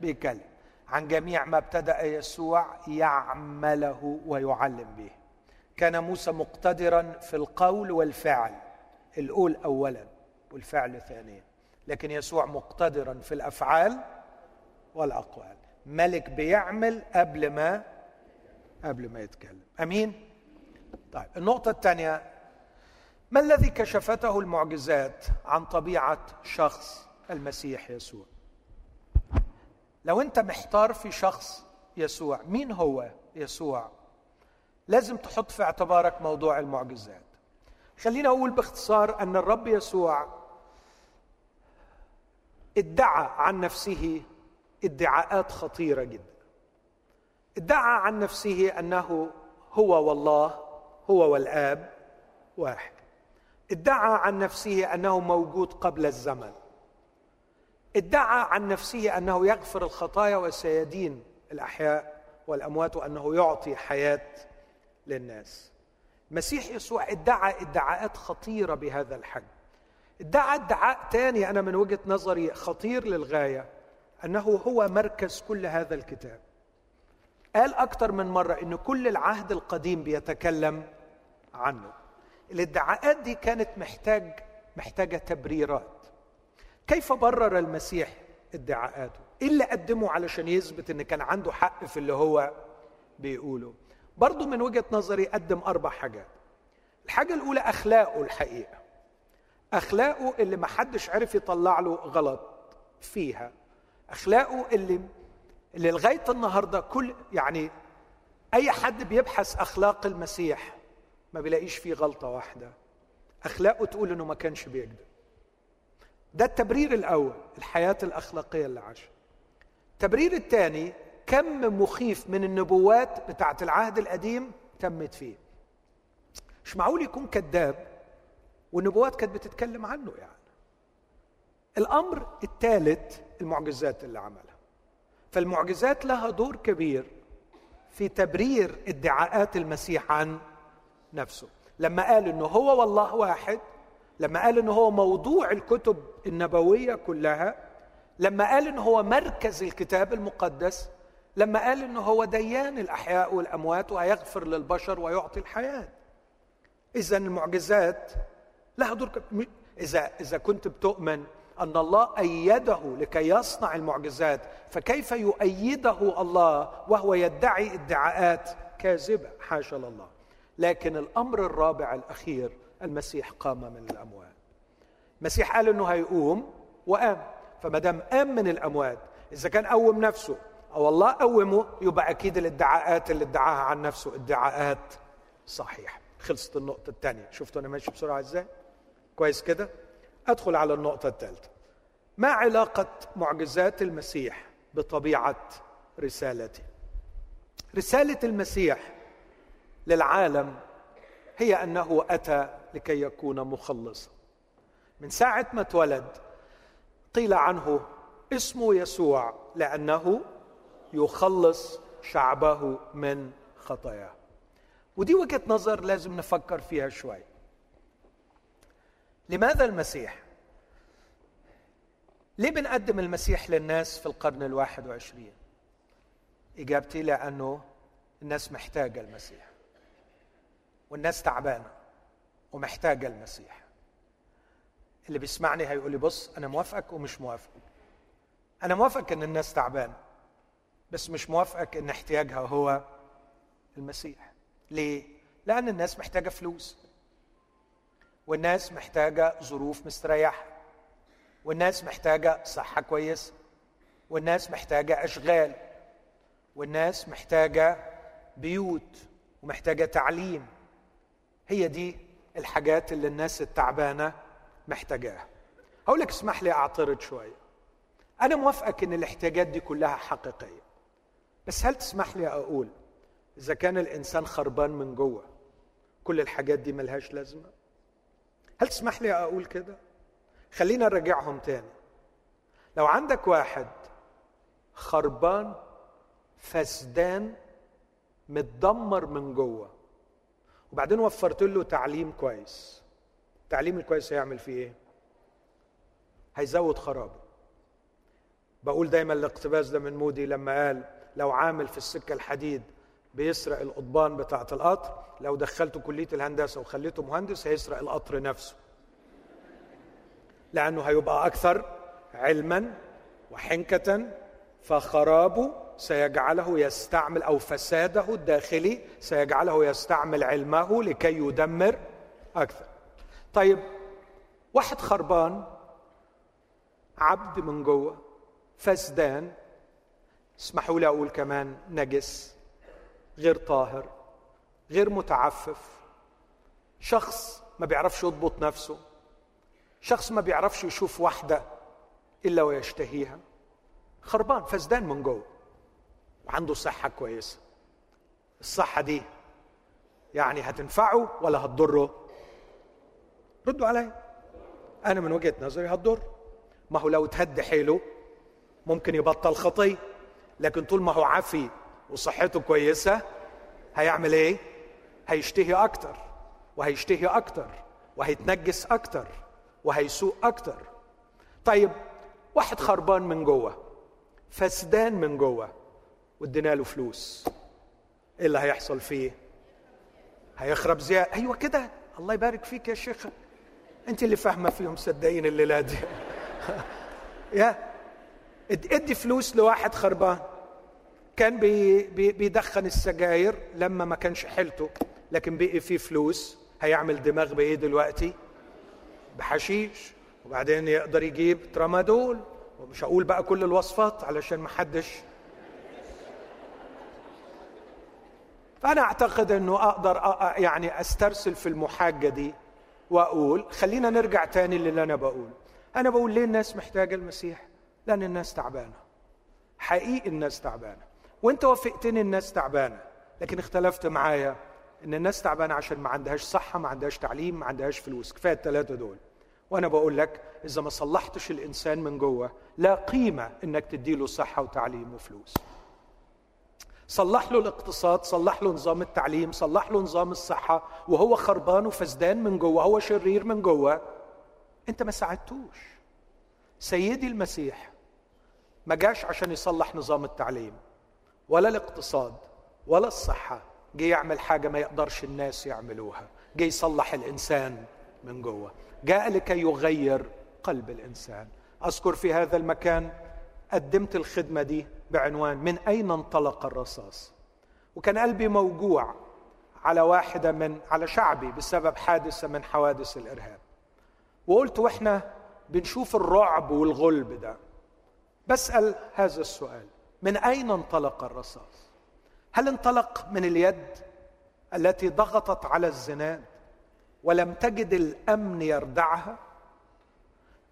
بيتكلم. عن جميع ما ابتدأ يسوع يعمله ويعلم به. كان موسى مقتدرا في القول والفعل. القول اولا والفعل ثانيا لكن يسوع مقتدرا في الأفعال والأقوال. ملك بيعمل قبل ما قبل ما يتكلم. أمين؟ طيب النقطة الثانية ما الذي كشفته المعجزات عن طبيعة شخص المسيح يسوع؟ لو أنت محتار في شخص يسوع مين هو يسوع؟ لازم تحط في اعتبارك موضوع المعجزات. خلينا أقول باختصار أن الرب يسوع ادعى عن نفسه ادعاءات خطيرة جدا. ادعى عن نفسه أنه هو والله هو والآب واحد. ادعى عن نفسه أنه موجود قبل الزمن. ادعى عن نفسه أنه يغفر الخطايا وسيدين الأحياء والأموات وأنه يعطي حياة للناس. مسيح يسوع ادعى ادعاءات خطيرة بهذا الحجم. أدعى ادعاء ثاني أنا من وجهة نظري خطير للغاية أنه هو مركز كل هذا الكتاب. قال أكثر من مرة إن كل العهد القديم بيتكلم عنه. الادعاءات دي كانت محتاج محتاجة تبريرات. كيف برر المسيح ادعاءاته؟ إيه اللي قدمه علشان يثبت إن كان عنده حق في اللي هو بيقوله؟ برضه من وجهة نظري قدم أربع حاجات. الحاجة الأولى أخلاقه الحقيقة. أخلاقه اللي ما حدش عرف يطلع له غلط فيها. أخلاقه اللي اللي لغاية النهارده كل يعني أي حد بيبحث أخلاق المسيح ما بيلاقيش فيه غلطة واحدة. أخلاقه تقول إنه ما كانش بيكذب. ده التبرير الأول الحياة الأخلاقية اللي عاشها. التبرير الثاني كم مخيف من النبوات بتاعت العهد القديم تمت فيه. مش معقول يكون كذاب والنبوات كانت بتتكلم عنه يعني. الأمر الثالث المعجزات اللي عملها. فالمعجزات لها دور كبير في تبرير ادعاءات المسيح عن نفسه. لما قال إنه هو والله واحد لما قال إنه هو موضوع الكتب النبوية كلها لما قال إنه هو مركز الكتاب المقدس لما قال إنه هو ديان الأحياء والأموات وهيغفر للبشر ويعطي الحياة. اذا المعجزات لها دور إذا إذا كنت بتؤمن أن الله أيده لكي يصنع المعجزات فكيف يؤيده الله وهو يدعي ادعاءات كاذبة؟ حاشا لله. لكن الأمر الرابع الأخير المسيح قام من الأموات. المسيح قال إنه هيقوم وقام. فما دام قام من الأموات إذا كان قوم نفسه أو الله قومه يبقى أكيد الادعاءات اللي ادعاها عن نفسه ادعاءات صحيحة. خلصت النقطة الثانية. شفتوا أنا ماشي بسرعة إزاي؟ كويس كده؟ أدخل على النقطة الثالثة. ما علاقة معجزات المسيح بطبيعة رسالته رسالة المسيح للعالم هي أنه أتى لكي يكون مخلصا من ساعة ما اتولد قيل عنه اسمه يسوع لأنه يخلص شعبه من خطاياه. ودي وجهة نظر لازم نفكر فيها شوي. لماذا المسيح؟ ليه بنقدم المسيح للناس في القرن الواحد وعشرين؟ إجابتي لأنه الناس محتاجة المسيح. والناس تعبانة ومحتاجة المسيح. اللي بيسمعني هيقول لي بص أنا موافقك ومش موافق أنا موافقك إن الناس تعبانة بس مش موافقك إن احتياجها هو المسيح. ليه؟ لأن الناس محتاجة فلوس. والناس محتاجة ظروف مستريحة. والناس محتاجة صحة كويسة. والناس محتاجة أشغال. والناس محتاجة بيوت ومحتاجة تعليم. هي دي الحاجات اللي الناس التعبانة محتاجاها. هقول لك اسمح لي أعترض شوية. أنا موافقك إن الاحتياجات دي كلها حقيقية. بس هل تسمح لي أقول إذا كان الإنسان خربان من جوه كل الحاجات دي ملهاش لازمة؟ هل تسمح لي أقول كده؟ خلينا نراجعهم تاني. لو عندك واحد خربان فسدان متدمر من جوه وبعدين وفرت له تعليم كويس التعليم الكويس هيعمل فيه إيه؟ هيزود خرابه. بقول دايما الاقتباس ده من مودي لما قال لو عامل في السكة الحديد بيسرق القضبان بتاعه القطر. لو دخلته كلية الهندسة وخليته مهندس هيسرق القطر نفسه لأنه هيبقى أكثر علما وحنكه فخرابه سيجعله يستعمل أو فساده الداخلي سيجعله يستعمل علمه لكي يدمر أكثر. طيب واحد خربان عبد من جوه فسدان اسمحوا لي أقول كمان نجس. غير طاهر غير متعفف شخص ما بيعرفش يضبط نفسه شخص ما بيعرفش يشوف واحدة إلا ويشتهيها خربان فسدان من جوه وعنده صحة كويسة. الصحة دي يعني هتنفعه ولا هتضره؟ ردوا علي أنا من وجهة نظري هتضر. ما هو لو تهد حيله ممكن يبطل خطيه لكن طول ما هو عافي وصحته كويسة هيعمل إيه؟ هيشتهي أكتر وهيشتهي أكتر وهيتنجس أكتر وهيسوء أكتر. طيب واحد خربان من جوه فسدان من جوه وادينا له فلوس. إيه اللي هيحصل فيه؟ هيخرب زيادة أيوه كده. الله يبارك فيك يا شيخ. أنت اللي فاهمة فيهم صدقين الليلة دي. [laughs] يا ادي فلوس لواحد خربان. كان بي بي بيدخن السجاير لما ما كانش حيلته لكن بقي فيه فلوس هيعمل دماغ بإيه دلوقتي؟ بحشيش وبعدين يقدر يجيب ترامادول ومش هقول بقى كل الوصفات علشان ما حدش. فأنا أعتقد إنه أقدر يعني أسترسل في المحاجة دي وأقول خلينا نرجع تاني للي أنا بقول. أنا بقول ليه الناس محتاجة المسيح؟ لأن الناس تعبانة. حقيقي الناس تعبانة. وانت وافقتني الناس تعبانة. لكن اختلفت معايا إن الناس تعبانة عشان ما عندهاش صحة ما عندهاش تعليم ما عندهاش فلوس. كفاية الثلاثه دول. وأنا بقول لك إذا ما صلحتش الإنسان من جوه لا قيمة إنك تديله صحة وتعليم وفلوس. صلح له الاقتصاد صلح له نظام التعليم صلح له نظام الصحة. وهو خربان وفسدان من جوه هو شرير من جوه. أنت ما ساعدتوش. سيدي المسيح ما جاش عشان يصلح نظام التعليم. ولا الاقتصاد ولا الصحة. جه يعمل حاجة ما يقدرش الناس يعملوها. جه يصلح الإنسان من جوه. جاء لكي يغير قلب الإنسان. أذكر في هذا المكان قدمت الخدمة دي بعنوان من أين انطلق الرصاص؟ وكان قلبي موجوع على واحدة من على شعبي بسبب حادثة من حوادث الإرهاب. وقلت وإحنا بنشوف الرعب والغلب ده. بسأل هذا السؤال. من أين انطلق الرصاص؟ هل انطلق من اليد التي ضغطت على الزناد ولم تجد الأمن يردعها؟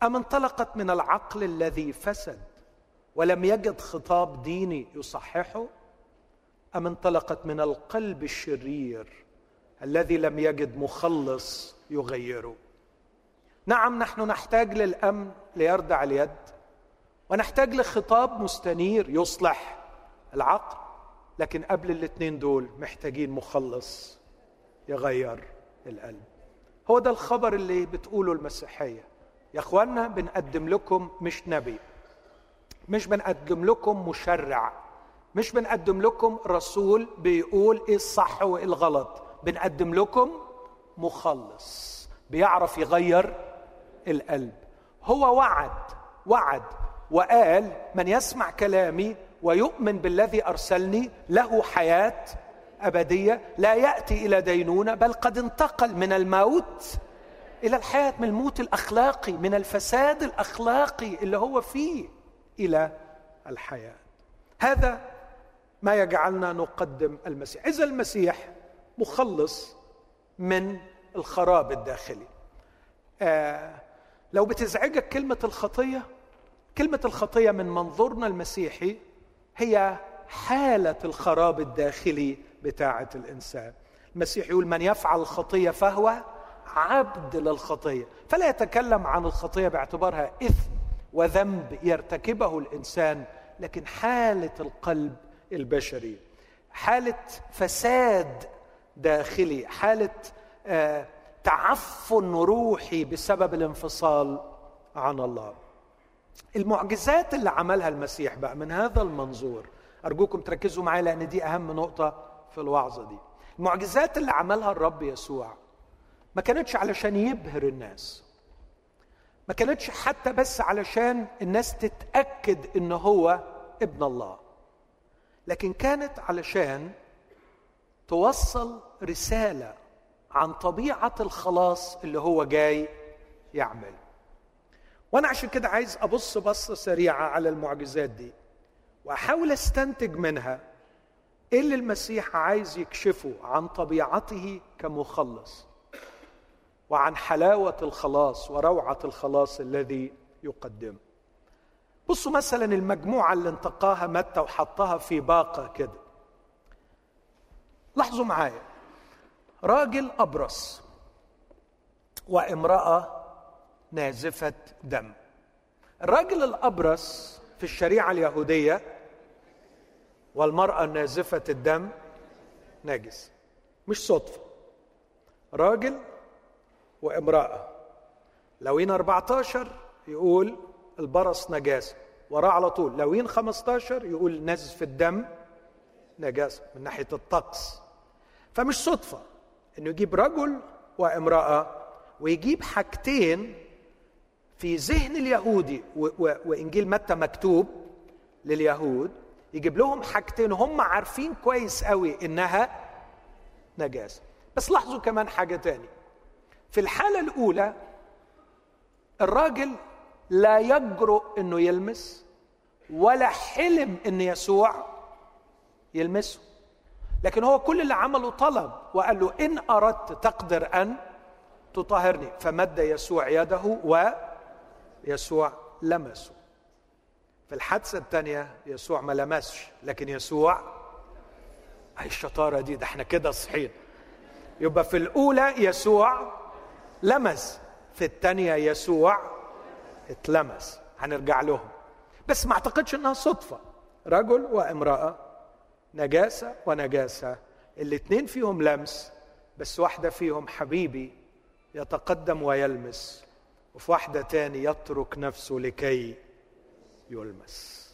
أم انطلقت من العقل الذي فسد ولم يجد خطاب ديني يصححه؟ أم انطلقت من القلب الشرير الذي لم يجد مخلص يغيره؟ نعم نحن نحتاج للأمن ليردع اليد ونحتاج لخطاب مستنير يصلح العقل لكن قبل الاثنين دول محتاجين مخلص يغير القلب. هو ده الخبر اللي بتقوله المسيحية. يا اخوانا بنقدم لكم مش نبي مش بنقدم لكم مشرع مش بنقدم لكم رسول بيقول إيه الصح وإيه الغلط. بنقدم لكم مخلص بيعرف يغير القلب. هو وعد وعد وقال من يسمع كلامي ويؤمن بالذي أرسلني له حياة أبدية لا يأتي إلى دينونة بل قد انتقل من الموت إلى الحياة من الموت الأخلاقي من الفساد الأخلاقي اللي هو فيه إلى الحياة. هذا ما يجعلنا نقدم المسيح. إذا المسيح مخلص من الخراب الداخلي. آه لو بتزعجك كلمة الخطية كلمة الخطية من منظورنا المسيحي هي حالة الخراب الداخلي بتاعة الإنسان. المسيح يقول من يفعل الخطية فهو عبد للخطية فلا يتكلم عن الخطية باعتبارها إثم وذنب يرتكبه الإنسان لكن حالة القلب البشري حالة فساد داخلي حالة آه تعفن روحي بسبب الانفصال عن الله. المعجزات اللي عملها المسيح بقى من هذا المنظور. أرجوكم تركزوا معايا لأن دي أهم نقطة في الوعظة دي. المعجزات اللي عملها الرب يسوع ما كانتش علشان يبهر الناس. ما كانتش حتى بس علشان الناس تتأكد إن هو ابن الله. لكن كانت علشان توصل رسالة عن طبيعة الخلاص اللي هو جاي يعمل. وأنا عشان كده عايز ابص بصة سريعة على المعجزات دي واحاول استنتج منها إيه اللي المسيح عايز يكشفه عن طبيعته كمخلص وعن حلاوة الخلاص وروعة الخلاص الذي يقدمه. بصوا مثلا المجموعة اللي انتقاها متى وحطها في باقة كده. لاحظوا معايا. راجل أبرص وامرأة نازفة دم. الراجل الأبرص في الشريعة اليهودية والمرأة نازفة الدم نجس مش صدفة. راجل وامرأة. لوين 14 يقول البرص نجاسة. وراه على طول. لوين 15 يقول نزف الدم نجاسة من ناحية الطقس. فمش صدفة إنه يجيب رجل وامرأة ويجيب حاجتين في ذهن اليهودي وإنجيل متى مكتوب لليهود يجيب لهم حاجتين هم عارفين كويس قوي إنها نجاسة. بس لاحظوا كمان حاجة تاني. في الحالة الأولى الراجل لا يجرؤ إنه يلمس ولا حلم إن يسوع يلمسه. لكن هو كل اللي عمله طلب وقال له إن أردت تقدر أن تطهرني. فمد يسوع يده ويسوع لمسه في الحادثة الثانية يسوع ما لمسش لكن يسوع اي الشطاره دي ده إحنا كده صحيين. يبقى في الأولى يسوع لمس في الثانية يسوع اتلمس. هنرجع لهم. بس ما اعتقدش إنها صدفة. رجل وامرأة نجاسة ونجاسة. الاثنين فيهم لمس بس واحدة فيهم حبيبي يتقدم ويلمس. وفي واحدة تاني يترك نفسه لكي يلمس.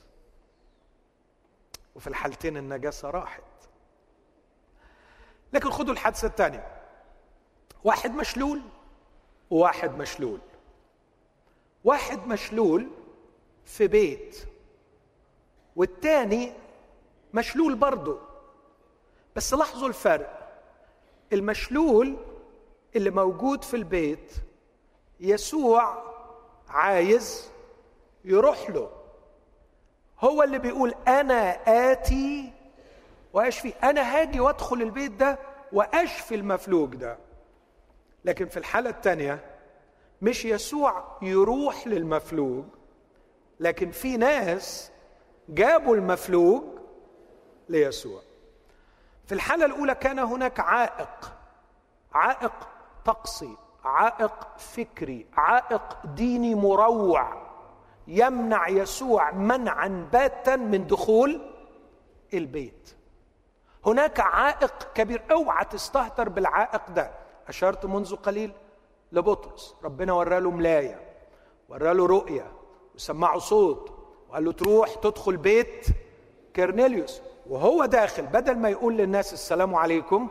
وفي الحالتين النجاسة راحت. لكن خدوا الحادثة الثانية واحد مشلول وواحد مشلول. واحد مشلول في بيت والتاني مشلول برضه. بس لاحظوا الفرق. المشلول اللي موجود في البيت يسوع عايز يروح له. هو اللي بيقول أنا آتي وأشفي. أنا هاجي وأدخل البيت ده وأشفي المفلوج ده. لكن في الحالة الثانية مش يسوع يروح للمفلوج لكن في ناس جابوا المفلوج ليسوع. في الحالة الأولى كان هناك عائق عائق طقسي. عائق فكري عائق ديني مروع يمنع يسوع منعا باتا من دخول البيت. هناك عائق كبير أوعى تستهتر بالعائق ده. أشرت منذ قليل لبطرس ربنا وراله ملاية وراله رؤية وسمعه صوت وقال له تروح تدخل بيت كرنيليوس. وهو داخل بدل ما يقول للناس السلام عليكم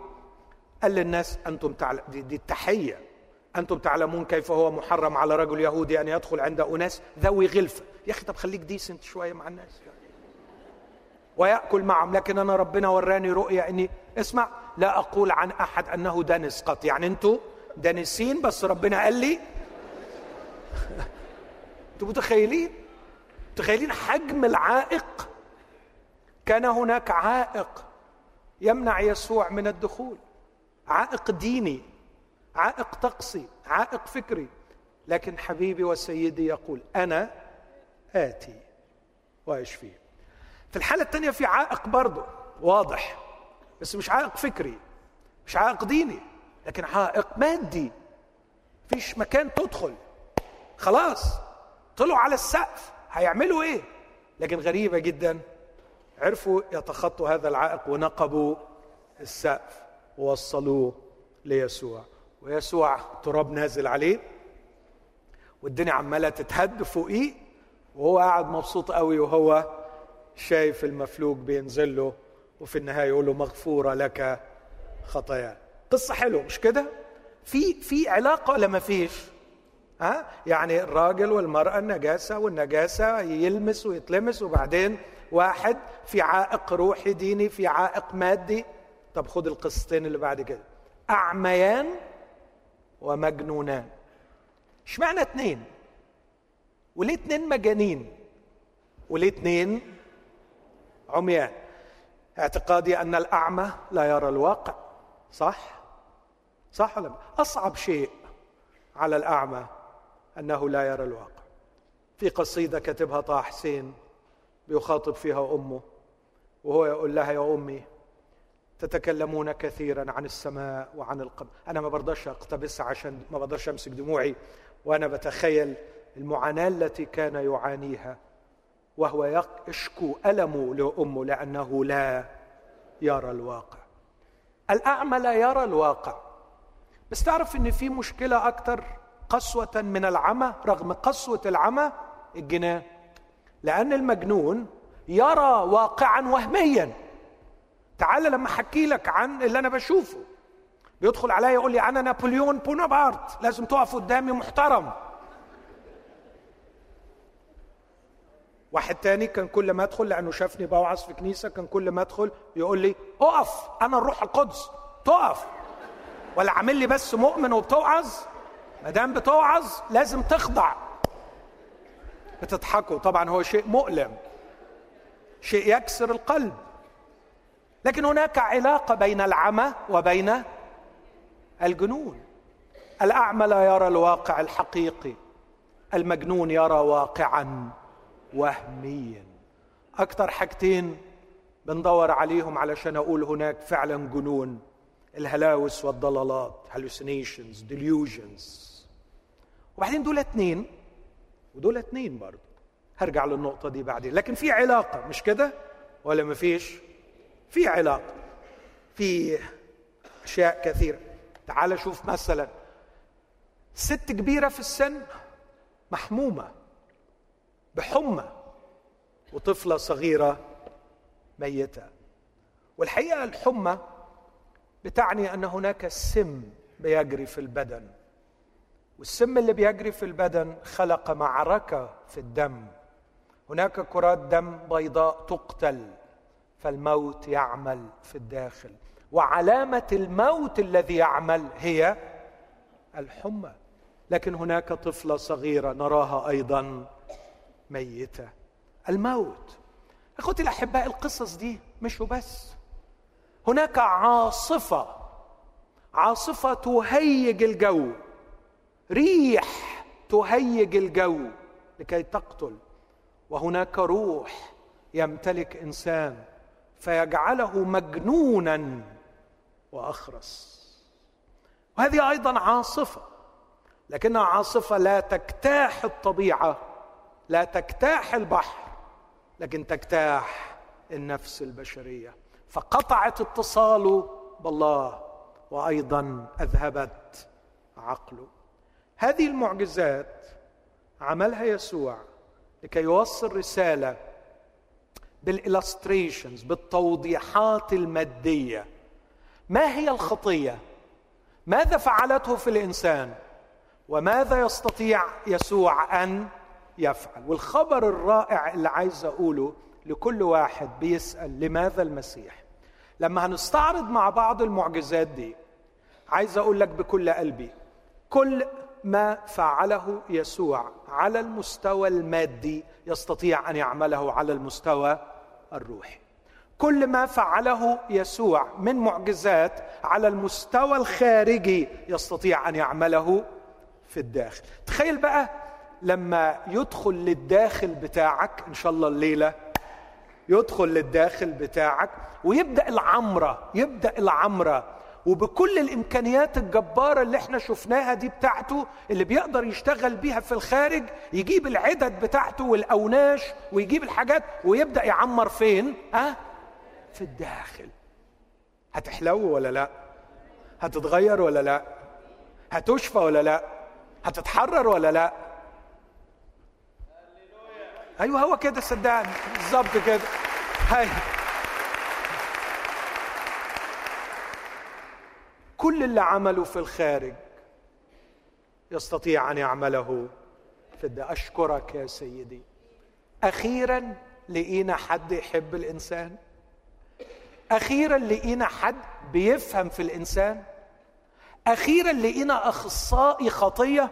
قال للناس أنتم تعلم دي, دي التحية. أنتم تعلمون كيف هو محرم على رجل يهودي أن يدخل عند أناس ذوي غلفه يا أخي طب خليك decent شوية مع الناس. ويأكل معهم لكن أنا ربنا وراني رؤيا إني اسمع لا أقول عن أحد أنه دنس قط يعني أنتوا دنسين بس ربنا قال لي. [laughs] أنتوا متخيلين؟ متخيلين حجم العائق؟ كان هناك عائق يمنع يسوع من الدخول. عائق ديني. عائق طقسي عائق فكري. لكن حبيبي وسيدي يقول أنا آتي وأشفي. في الحالة الثانية في عائق برضه واضح. بس مش عائق فكري مش عائق ديني لكن عائق مادي. فيش مكان تدخل. خلاص طلعوا على السقف. هيعملوا إيه؟ لكن غريبة جدا. عرفوا يتخطوا هذا العائق ونقبوا السقف ووصلوه ليسوع. ويسوع تراب نازل عليه والدنيا عمالة تتهد فوقيه وهو قاعد مبسوط قوي وهو شايف المفلوج بينزل له وفي النهاية يقول له مغفورة لك خطايا قصة حلوة مش كده؟ في في علاقة ولا ما فيش؟ ها؟ يعني الراجل والمرأة النجاسة والنجاسة يلمس ويتلمس وبعدين واحد في عائق روحي ديني في عائق مادي. طب خد القصتين اللي بعد كده. أعميان ومجنونان. اشمعنى اتنين؟ وليه اتنين مجانين؟ وليه اتنين عميان؟ اعتقادي أن الأعمى لا يرى الواقع. صح؟ صح ولا أصعب شيء على الأعمى أنه لا يرى الواقع. في قصيدة كتبها طه حسين بيخاطب فيها أمه وهو يقول لها يا أمي تتكلمون كثيرا عن السماء وعن القبر أنا ما برضاش اقتبسها عشان ما بقدرش أمسك دموعي. وأنا بتخيل المعاناة التي كان يعانيها وهو يشكو ألمه لأمه لأنه لا يرى الواقع. الأعمى لا يرى الواقع. بس تعرف إن في مشكلة أكثر قسوة من العمى رغم قسوة العمى الجنان. لأن المجنون يرى واقعا وهميا. تعال لما أحكي لك عن اللي أنا بشوفه. بيدخل عليا يقول لي أنا نابليون بونابرت. لازم تقف قدامي محترم. واحد تاني كان كل ما أدخل لأنه شافني بوعظ في كنيسة كان كل ما أدخل يقول لي أقف أنا الروح القدس. تقف. ولا عامل لي بس مؤمن وبتوعظ؟ ما دام بتوعظ لازم تخضع. بتضحكوا. طبعا هو شيء مؤلم. شيء يكسر القلب. لكن هناك علاقة بين العمى وبين الجنون. الأعمى لا يرى الواقع الحقيقي المجنون يرى واقعا وهميا. أكثر حاجتين بندور عليهم علشان أقول هناك فعلا جنون الهلاوس والضلالات hallucinations delusions. وبعدين دول اتنين ودول اتنين برضه هرجع للنقطة دي بعدين. لكن في علاقة مش كده؟ ولا ما فيش في علاقة في أشياء كثيرة. تعال شوف مثلا ست كبيرة في السن محمومة بحمى وطفلة صغيرة ميتة. والحقيقة الحمى بتعني أن هناك سم بيجري في البدن. والسم اللي بيجري في البدن خلق معركة في الدم. هناك كرات دم بيضاء تقتل. فالموت يعمل في الداخل. وعلامة الموت الذي يعمل هي الحمى. لكن هناك طفلة صغيرة نراها أيضا ميتة. الموت. أخوتي الأحباء القصص دي مش وبس. هناك عاصفة عاصفة تهيج الجو. ريح تهيج الجو لكي تقتل. وهناك روح يمتلك إنسان. فيجعله مجنونا وأخرس. وهذه أيضا عاصفة لكنها عاصفة لا تجتاح الطبيعة لا تجتاح البحر لكن تجتاح النفس البشرية. فقطعت اتصاله بالله وأيضا أذهبت عقله. هذه المعجزات عملها يسوع لكي يوصل رسالة بالإلستريشنز بالتوضيحات المادية ما هي الخطية؟ ماذا فعلته في الإنسان؟ وماذا يستطيع يسوع أن يفعل؟ والخبر الرائع اللي عايز أقوله لكل واحد بيسأل لماذا المسيح؟ لما هنستعرض مع بعض المعجزات دي عايز أقول لك بكل قلبي كل ما فعله يسوع على المستوى المادي يستطيع أن يعمله على المستوى الروحي. كل ما فعله يسوع من معجزات على المستوى الخارجي يستطيع أن يعمله في الداخل. تخيل بقى لما يدخل للداخل بتاعك إن شاء الله الليلة يدخل للداخل بتاعك ويبدأ العمرة يبدأ العمرة وبكل الإمكانيات الجبارة اللي إحنا شفناها دي بتاعته اللي بيقدر يشتغل بيها في الخارج يجيب العدد بتاعته والأوناش ويجيب الحاجات ويبدأ يعمر فين؟ ها؟ في الداخل. هتحلو ولا لا؟ هتتغير ولا لا؟ هتشفى ولا لا؟ هتتحرر ولا لا؟ أيوه هو كده صدقني. بالظبط كده. هاي. كل اللي عمله في الخارج يستطيع أن يعمله. في الداخل أشكرك يا سيدي. أخيرا لقينا حد يحب الإنسان. أخيرا لقينا حد بيفهم في الإنسان. أخيرا لقينا أخصائي خطية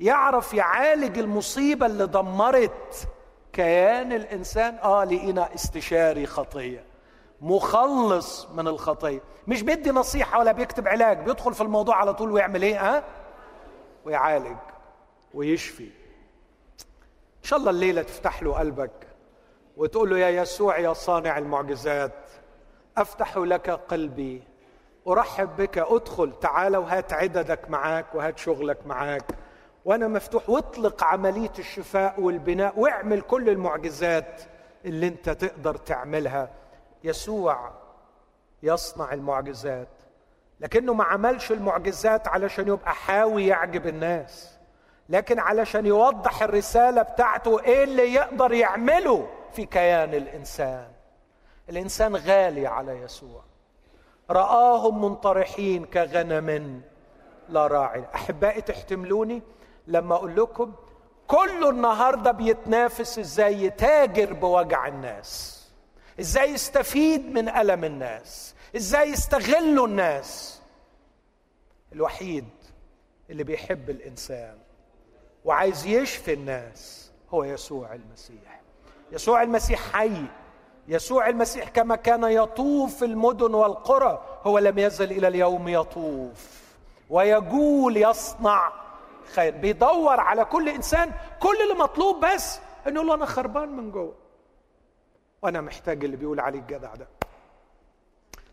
يعرف يعالج المصيبة اللي دمرت كيان الإنسان. آه لقينا استشاري خطية. مخلص من الخطيه مش بيدي نصيحة ولا بيكتب علاج بيدخل في الموضوع على طول ويعمل إيه ها؟ ويعالج ويشفي. إن شاء الله الليلة تفتح له قلبك وتقول له يا يسوع يا صانع المعجزات أفتح لك قلبي أرحب بك أدخل تعال وهات عددك معاك وهات شغلك معاك. وأنا مفتوح واطلق عملية الشفاء والبناء واعمل كل المعجزات اللي أنت تقدر تعملها. يسوع يصنع المعجزات لكنه ما عملش المعجزات علشان يبقى حاوي يعجب الناس لكن علشان يوضح الرسالة بتاعته إيه اللي يقدر يعمله في كيان الإنسان. الإنسان غالي على يسوع. رآهم منطرحين كغنم لا راعي. أحبائي تحتملوني لما أقول لكم كله النهارده بيتنافس إزاي يتاجر بوجع الناس. إزاي يستفيد من ألم الناس؟ إزاي يستغلوا الناس؟ الوحيد اللي بيحب الإنسان وعايز يشفي الناس هو يسوع المسيح. يسوع المسيح حي. يسوع المسيح كما كان يطوف في المدن والقرى هو لم يزل إلى اليوم يطوف. ويجول يصنع خير. بيدور على كل إنسان كل اللي مطلوب بس إنه يقول له أنا خربان من جوه. وأنا محتاج اللي بيقول عليه الجدع ده.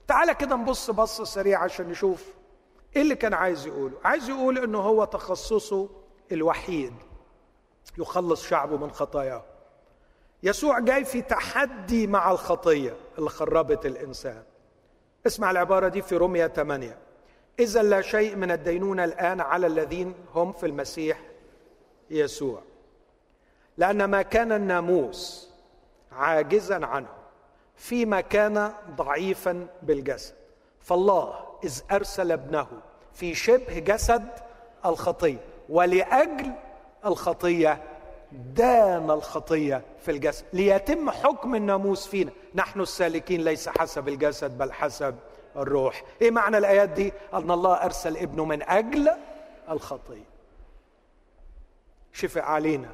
تعالى كده نبص بصة سريعة عشان نشوف إيه اللي كان عايز يقوله. عايز يقول إنه هو تخصصه الوحيد يخلص شعبه من خطاياه. يسوع جاي في تحدي مع الخطية اللي خربت الإنسان. اسمع العبارة دي في رومية 8 إذا لا شيء من الدينونة الآن على الذين هم في المسيح يسوع. لأن ما كان الناموس عاجزا عنه فيما كان ضعيفا بالجسد. فالله إذ أرسل ابنه في شبه جسد الخطية ولأجل الخطية دان الخطية في الجسد ليتم حكم الناموس فينا. نحن السالكين ليس حسب الجسد بل حسب الروح. إيه معنى الآيات دي؟ أن الله أرسل ابنه من أجل الخطية. شفق علينا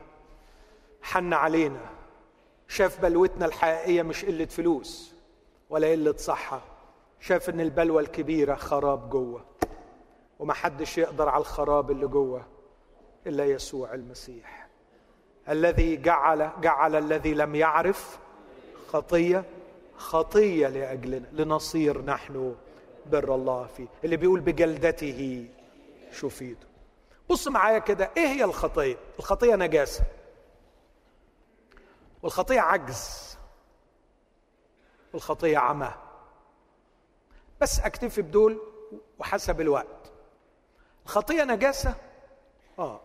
حن علينا شاف بلوتنا الحقيقية مش قلة فلوس ولا قلة صحة شاف إن البلوى الكبيرة خراب جوه ومحدش يقدر على الخراب اللي جوه إلا يسوع المسيح. الذي جعل جعل الذي لم يعرف خطية خطية لأجلنا لنصير نحن بر الله فيه. اللي بيقول بجلدته شفيته. بص معايا كده إيه هي الخطية؟ الخطية نجاسة. والخطية عجز. والخطية عمى. بس أكتفي بدول وحسب الوقت. الخطية نجاسة؟ آه.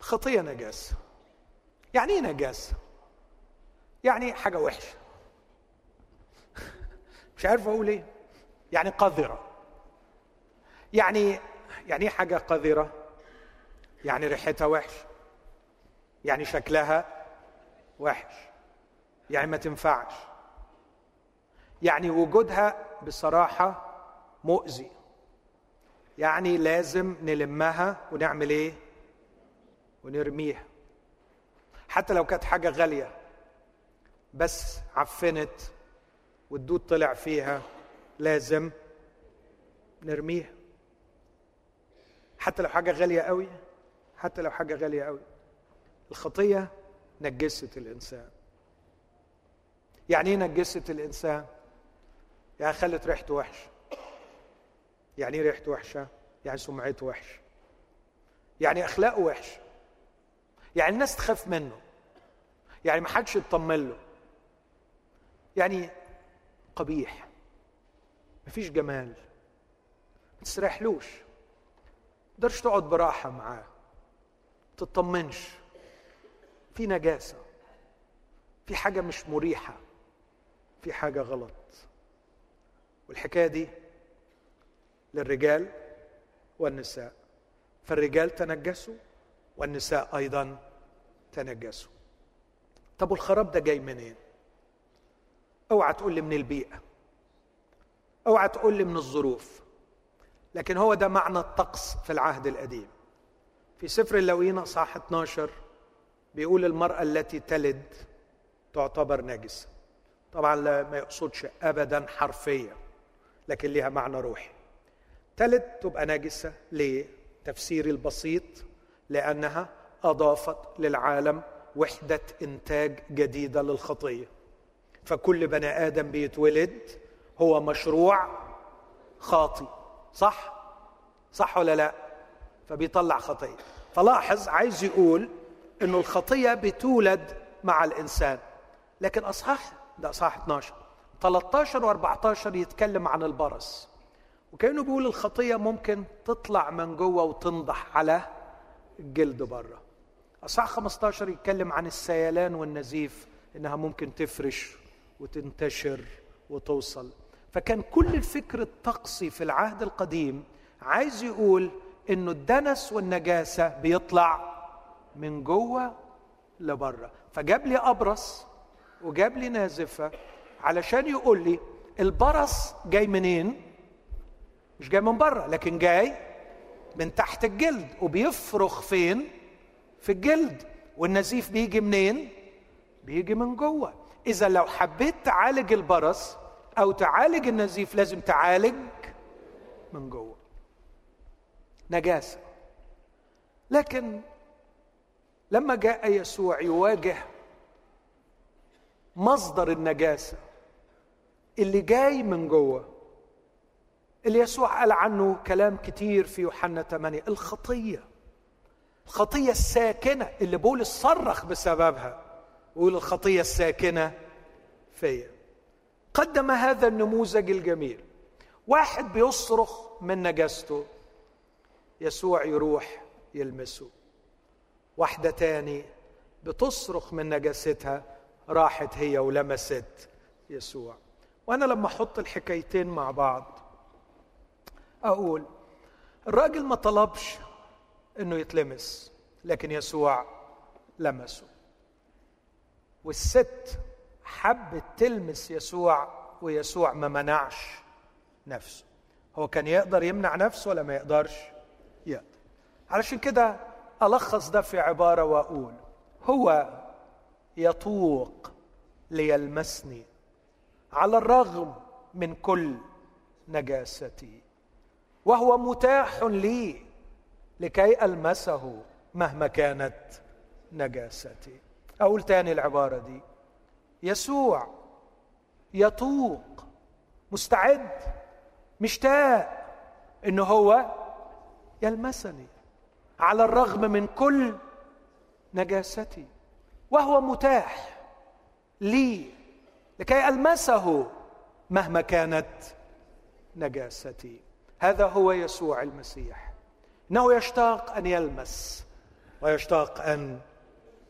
الخطية نجاسة. يعني إيه نجاسة؟ يعني حاجة وحشة. [laughs] مش عارف أقول إيه. يعني قذرة. يعني يعني إيه حاجة قذرة؟ يعني ريحتها وحش يعني شكلها وحش. يعني ما تنفعش. يعني وجودها بصراحة مؤذي. يعني لازم نلمها ونعمل إيه؟ ونرميها. حتى لو كانت حاجة غالية بس عفنت والدود طلع فيها لازم نرميها. حتى لو حاجة غالية قوي حتى لو حاجة غالية قوي. الخطية نجست الإنسان. يعني إيه نجست الإنسان؟ يعني خلت ريحته وحشة. يعني إيه ريحته وحشة؟ يعني سمعته وحشة. يعني أخلاقه وحشة. يعني الناس تخاف منه. يعني ما حدش يطمن له. يعني قبيح. مفيش جمال. ما تستريحلوش تقدرش تقعد براحة معاه. تطمنش. في نجاسة في حاجة مش مريحة في حاجة غلط. والحكاية دي للرجال والنساء. فالرجال تنجسوا والنساء أيضا تنجسوا. طب والخراب ده جاي منين؟ أوعى تقول لي من البيئة. أوعى تقول لي من الظروف. لكن هو ده معنى الطقس في العهد القديم. في سفر اللويين اصحاح 12 بيقول المرأة التي تلد تعتبر نجسه طبعا لا ما يقصدش ابدا حرفيا لكن لها معنى روحي. تلد تبقى نجسه ليه؟ تفسيري البسيط لأنها أضافت للعالم وحدة إنتاج جديدة للخطية. فكل بني آدم بيتولد هو مشروع خاطي صح؟ صح ولا لا؟ فبيطلع خطية. فلاحظ عايز يقول إنه الخطية بتولد مع الإنسان. لكن أصحاح ده أصحاح 12 13 و14 يتكلم عن البرص. وكأنه بيقول الخطية ممكن تطلع من جوه وتنضح على الجلد بره. أصحاح 15 يتكلم عن السيلان والنزيف إنها ممكن تفرش وتنتشر وتوصل. فكان كل الفكر الطقسي في العهد القديم عايز يقول إنه الدنس والنجاسة بيطلع من جوه لبره. فجاب لي أبرص وجاب لي نازفة علشان يقول لي البرص جاي منين؟ مش جاي من بره لكن جاي من تحت الجلد. وبيفرخ فين؟ في الجلد. والنزيف بيجي منين؟ بيجي من جوه. إذا لو حبيت تعالج البرص أو تعالج النزيف لازم تعالج من جوه. نجاسة. لكن لما جاء يسوع يواجه مصدر النجاسة اللي جاي من جوه اللي يسوع قال عنه كلام كتير في يوحنا 8 الخطية الخطية الساكنة اللي بولس صرخ بسببها ويقول الخطية الساكنة فيا. قدم هذا النموذج الجميل. واحد بيصرخ من نجاسته يسوع يروح يلمسه. واحدة تاني بتصرخ من نجاستها راحت هي ولمست يسوع. وأنا لما أحط الحكايتين مع بعض أقول الراجل ما طلبش إنه يتلمس لكن يسوع لمسه. والست حبت تلمس يسوع ويسوع ما منعش نفسه. هو كان يقدر يمنع نفسه ولا ما يقدرش؟ يقدر. علشان كده ألخص ده في عبارة وأقول. هو يطوق ليلمسني على الرغم من كل نجاستي وهو متاح لي لكي ألمسه مهما كانت نجاستي. أقول تاني العبارة دي. يسوع يطوق مستعد مشتاق انه هو يلمسني. على الرغم من كل نجاستي. وهو متاح لي لكي ألمسه مهما كانت نجاستي. هذا هو يسوع المسيح. إنه يشتاق أن يلمس ويشتاق أن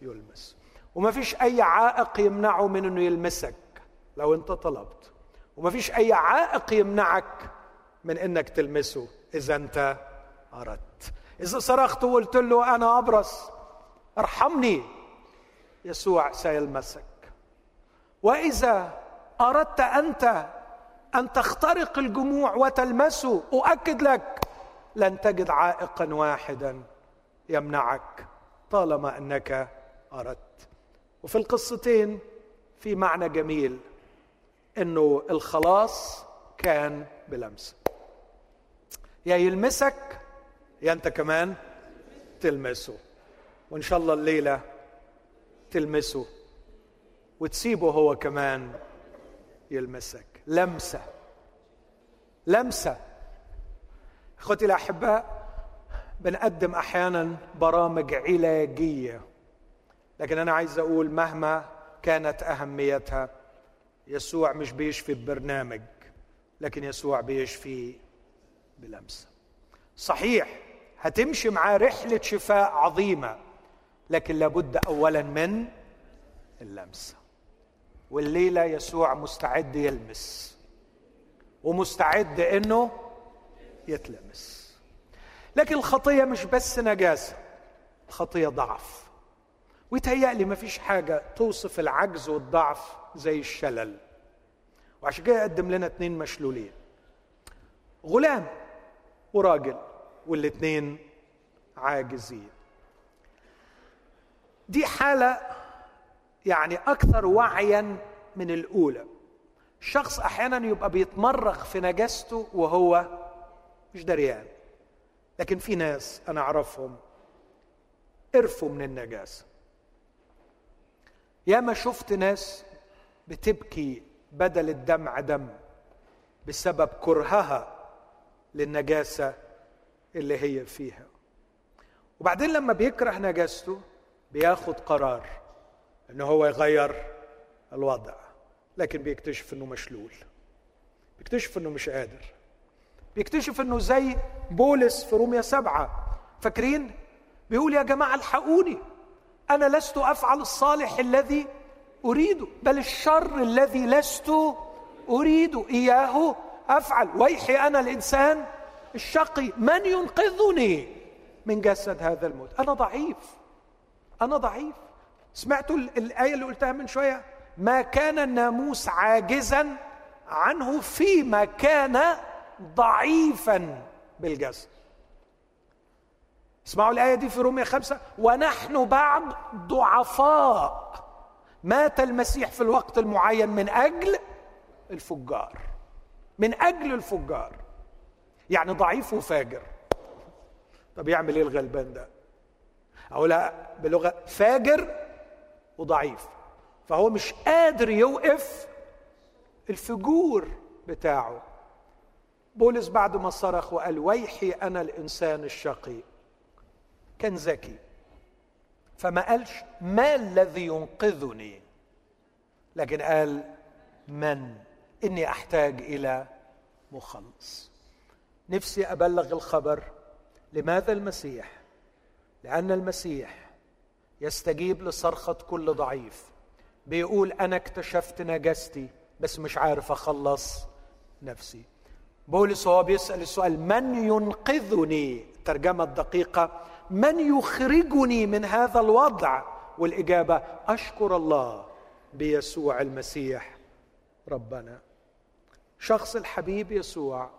يلمس. وما فيش أي عائق يمنعه من إنه يلمسك لو أنت طلبت. وما فيش أي عائق يمنعك من إنك تلمسه إذا أنت أردت. إذا صرخت وقلت له أنا أبرص ارحمني. يسوع سيلمسك. وإذا أردت أنت أن تخترق الجموع وتلمسه أؤكد لك لن تجد عائقا واحدا يمنعك طالما أنك أردت. وفي القصتين في معنى جميل إنه الخلاص كان بلمسه. يا يلمسك يا أنت كمان تلمسه. وإن شاء الله الليلة تلمسه. وتسيبه هو كمان يلمسك. لمسة. لمسة. أخوتي الأحباء بنقدم أحيانا برامج علاجية. لكن أنا عايز أقول مهما كانت أهميتها يسوع مش بيشفي ببرنامج لكن يسوع بيشفي بلمسة. صحيح هتمشي معاه رحلة شفاء عظيمة لكن لابد اولا من اللمسة. والليلة يسوع مستعد يلمس ومستعد إنه يتلمس. لكن الخطية مش بس نجاسة الخطية ضعف. ويتهيألي ما فيش حاجة توصف العجز والضعف زي الشلل. وعشان كده يقدم لنا اتنين مشلولين غلام وراجل. والاتنين عاجزين. دي حالة يعني أكثر وعيا من الأولى. الشخص أحيانا يبقى بيتمرغ في نجاسته وهو مش دريان. لكن في ناس أنا أعرفهم قرفوا من النجاسة. ياما شفت ناس بتبكي بدل الدمع دم بسبب كرهها للنجاسة اللي هي فيها. وبعدين لما بيكره نجاسته بياخد قرار ان هو يغير الوضع لكن بيكتشف إنه مشلول بيكتشف إنه مش قادر بيكتشف إنه زي بولس في روميا سبعة. فاكرين؟ بيقول يا جماعة الحقوني أنا لست أفعل الصالح الذي أريده بل الشر الذي لست أريد إياه أفعل. ويحي أنا الإنسان الشقي من ينقذني من جسد هذا الموت؟ أنا ضعيف. أنا ضعيف. سمعتوا الآية اللي قلتها من شوية؟ ما كان الناموس عاجزا عنه فيما كان ضعيفا بالجسد. اسمعوا الآية دي في رومية خمسة. ونحن بعد ضعفاء. مات المسيح في الوقت المعين من أجل الفجار. من أجل الفجار. يعني ضعيف وفاجر. طب يعمل إيه الغلبان ده؟ اقولها بلغه فاجر وضعيف. فهو مش قادر يوقف الفجور بتاعه. بولس بعد ما صرخ وقال ويحي أنا الإنسان الشقي. كان ذكي. فما قالش ما الذي ينقذني؟ لكن قال من؟ إني أحتاج إلى مخلص. نفسي أبلغ الخبر. لماذا المسيح؟ لأن المسيح يستجيب لصرخة كل ضعيف. بيقول أنا اكتشفت نجاستي بس مش عارف أخلص نفسي. بولس هو بيسأل السؤال من ينقذني؟ الترجمه الدقيقه من يخرجني من هذا الوضع؟ والإجابة أشكر الله بيسوع المسيح ربنا. شخص الحبيب يسوع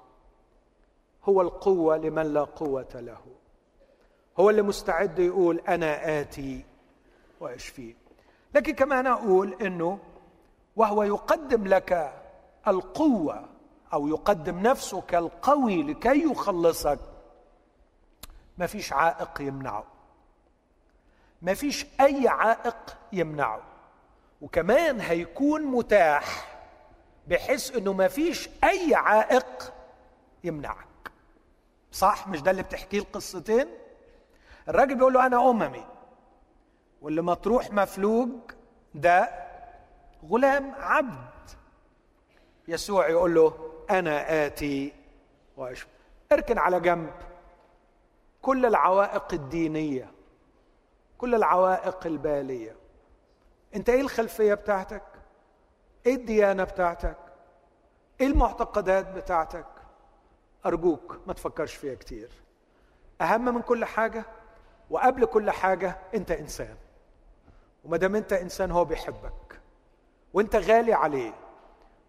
هو القوة لمن لا قوة له. هو اللي مستعد يقول أنا آتي واشفيه لكن كمان أقول إنه وهو يقدم لك القوة أو يقدم نفسه كالقوي لكي يخلصك ما فيش عائق يمنعه. ما فيش أي عائق يمنعه. وكمان هيكون متاح بحيث إنه ما فيش أي عائق يمنعك. صح؟ مش ده اللي بتحكيه القصتين؟ الراجل بيقول له أنا أممي واللي مطروح مفلوج ده غلام عبد. يسوع يقول له أنا آتي واشفى اركن على جنب كل العوائق الدينية كل العوائق البالية. أنت إيه الخلفية بتاعتك؟ إيه الديانة بتاعتك؟ إيه المعتقدات بتاعتك؟ أرجوك ما تفكرش فيها كتير. أهم من كل حاجة وقبل كل حاجة أنت إنسان. وما دام أنت إنسان هو بيحبك. وأنت غالي عليه.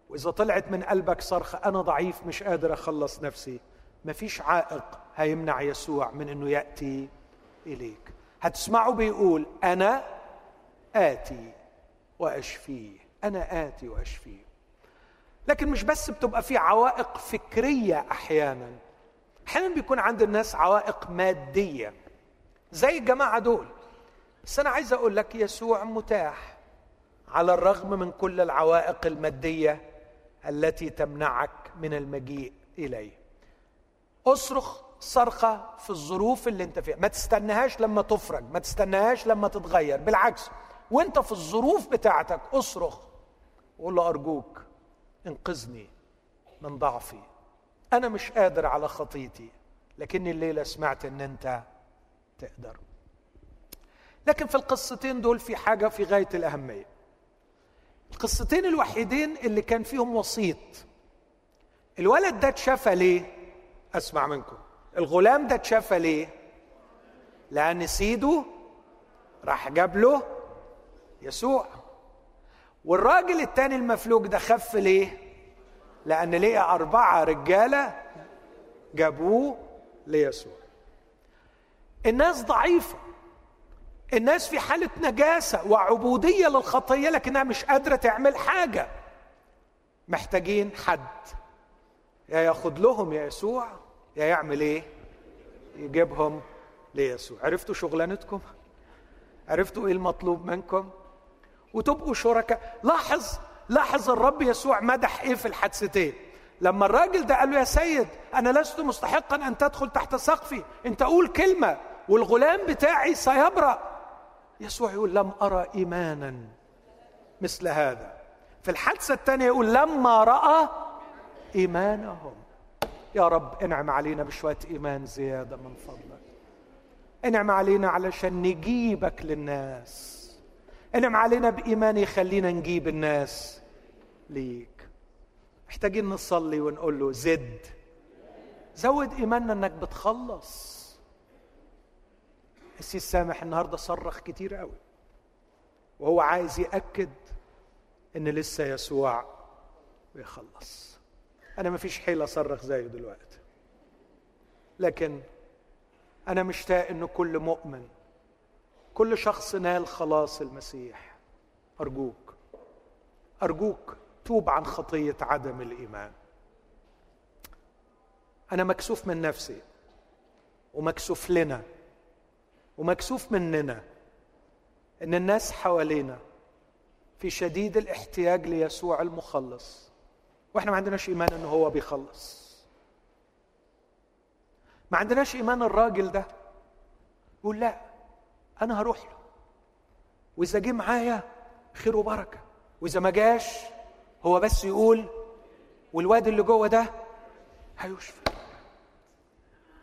وإذا طلعت من قلبك صرخه أنا ضعيف مش قادر أخلص نفسي. مفيش عائق هيمنع يسوع من إنه يأتي إليك. هتسمعه بيقول أنا آتي وأشفيه. أنا آتي وأشفيه. لكن مش بس بتبقى في عوائق فكرية أحيانا. أحيانا بيكون عند الناس عوائق مادية. زي الجماعة دول. بس أنا عايز أقول لك يسوع متاح على الرغم من كل العوائق المادية التي تمنعك من المجيء إليه. اصرخ صرخة في الظروف اللي أنت فيها. ما تستناهاش لما تفرج ما تستناهاش لما تتغير. بالعكس وأنت في الظروف بتاعتك اصرخ. وقول له أرجوك انقذني من ضعفي. أنا مش قادر على خطيتي لكني الليلة سمعت إن أنت تقدر. لكن في القصتين دول في حاجة في غاية الأهمية. القصتين الوحيدين اللي كان فيهم وسيط. الولد ده اتشفى ليه؟ أسمع منكم. الغلام ده اتشفى ليه؟ لأن سيده راح جاب له يسوع. والراجل التاني المفلوج ده خف ليه؟ لأن لقى أربعة رجالة جابوه ليسوع. الناس ضعيفة. الناس في حالة نجاسة وعبودية للخطية لكنها مش قادرة تعمل حاجة. محتاجين حد. يا ياخد لهم يا يسوع يا يعمل إيه؟ يجيبهم ليسوع. عرفتوا شغلانتكم؟ عرفتوا إيه المطلوب منكم؟ وتبقوا شركاء. لاحظ لاحظ الرب يسوع مدح إيه في الحادثتين؟ لما الراجل ده قال له يا سيد أنا لست مستحقا أن تدخل تحت سقفي. أنت قول كلمة والغلام بتاعي سيبرأ. يسوع يقول لم أرى ايمانا مثل هذا. في الحادثة الثانية يقول لما رأى إيمانهم. يا رب انعم علينا بشوية إيمان زيادة من فضلك. انعم علينا علشان نجيبك للناس. انعم علينا بإيمان يخلينا نجيب الناس ليك. محتاجين نصلي ونقول له زد. زود إيماننا إنك بتخلص. السيس سامح النهارده صرخ كتير قوي. وهو عايز يأكد إن لسه يسوع بيخلص. أنا ما فيش حيلة أصرخ زيه دلوقتي. لكن أنا مشتاق ان كل مؤمن كل شخص نال خلاص المسيح. أرجوك أرجوك توب عن خطية عدم الإيمان. أنا مكسوف من نفسي ومكسوف لنا ومكسوف مننا إن الناس حوالينا في شديد الاحتياج ليسوع المخلص. وإحنا ما عندناش إيمان إنه هو بيخلص. ما عندناش إيمان الراجل ده. يقول لا. أنا هروح له. وإذا جه معايا خير وبركة. وإذا ما جاش هو بس يقول والواد اللي جوه ده هيشفى.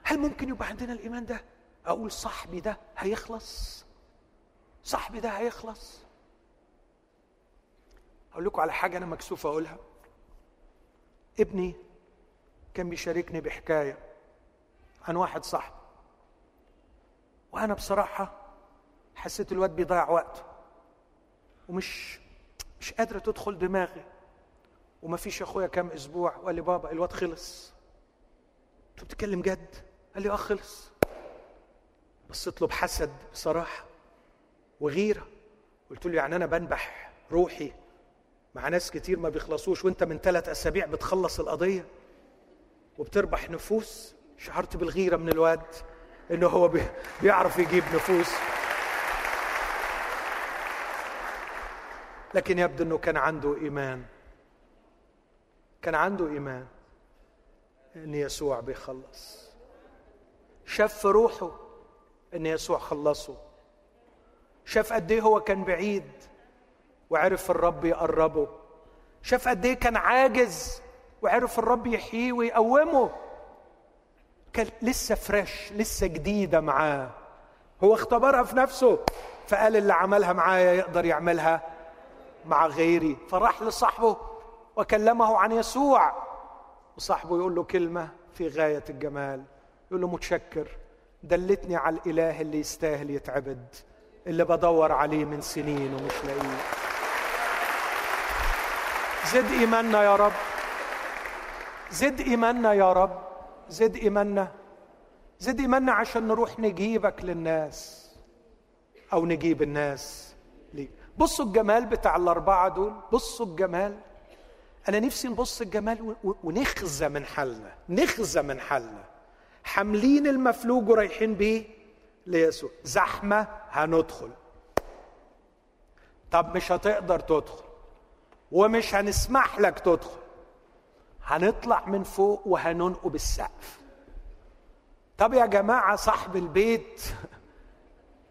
هل ممكن يبقى عندنا الإيمان ده؟ أقول صاحبي ده هيخلص. صاحبي ده هيخلص. أقول لكم على حاجة أنا مكسوف أقولها. ابني كان بيشاركني بحكاية عن واحد صاحبي. وأنا بصراحة حسيت الواد بيضيع وقته ومش مش قادرة تدخل دماغي. وما فيش أخويا كام أسبوع. وقال لي بابا الواد خلص. انت بتتكلم جد؟ قال لي آه خلص. بصيت له بحسد بصراحة وغيرة. قلت له يعني أنا بنبح روحي مع ناس كتير ما بيخلصوش وأنت من ثلاث أسابيع بتخلص القضية وبتربح نفوس. شعرت بالغيرة من الواد إنه هو بيعرف يجيب نفوس. لكن يبدو إنه كان عنده إيمان. كان عنده إيمان إن يسوع بيخلص. شاف في روحه إن يسوع خلصه. شاف قد إيه هو كان بعيد وعرف الرب يقربه. شاف قد إيه كان عاجز وعرف الرب يحييه ويقومه. كان لسه فريش لسه جديدة معاه. هو اختبرها في نفسه فقال اللي عملها معايا يقدر يعملها. مع غيري فراح لصاحبه وكلمه عن يسوع. وصاحبه يقول له كلمة في غاية الجمال. يقول له متشكر دلتني على الإله اللي يستاهل يتعبد اللي بدور عليه من سنين ومش لاقيه. زد إيماننا يا رب. زد إيماننا يا رب. زد إيماننا. زد إيماننا عشان نروح نجيبك للناس أو نجيب الناس. بصوا الجمال بتاع الأربعة دول بصوا الجمال. أنا نفسي نبص الجمال ونخزى من حالنا نخزى من حالنا. حاملين المفلوج ورايحين بيه ليسوع. زحمة هندخل. طب مش هتقدر تدخل ومش هنسمح لك تدخل. هنطلع من فوق وهننقب السقف طب يا جماعة صاحب البيت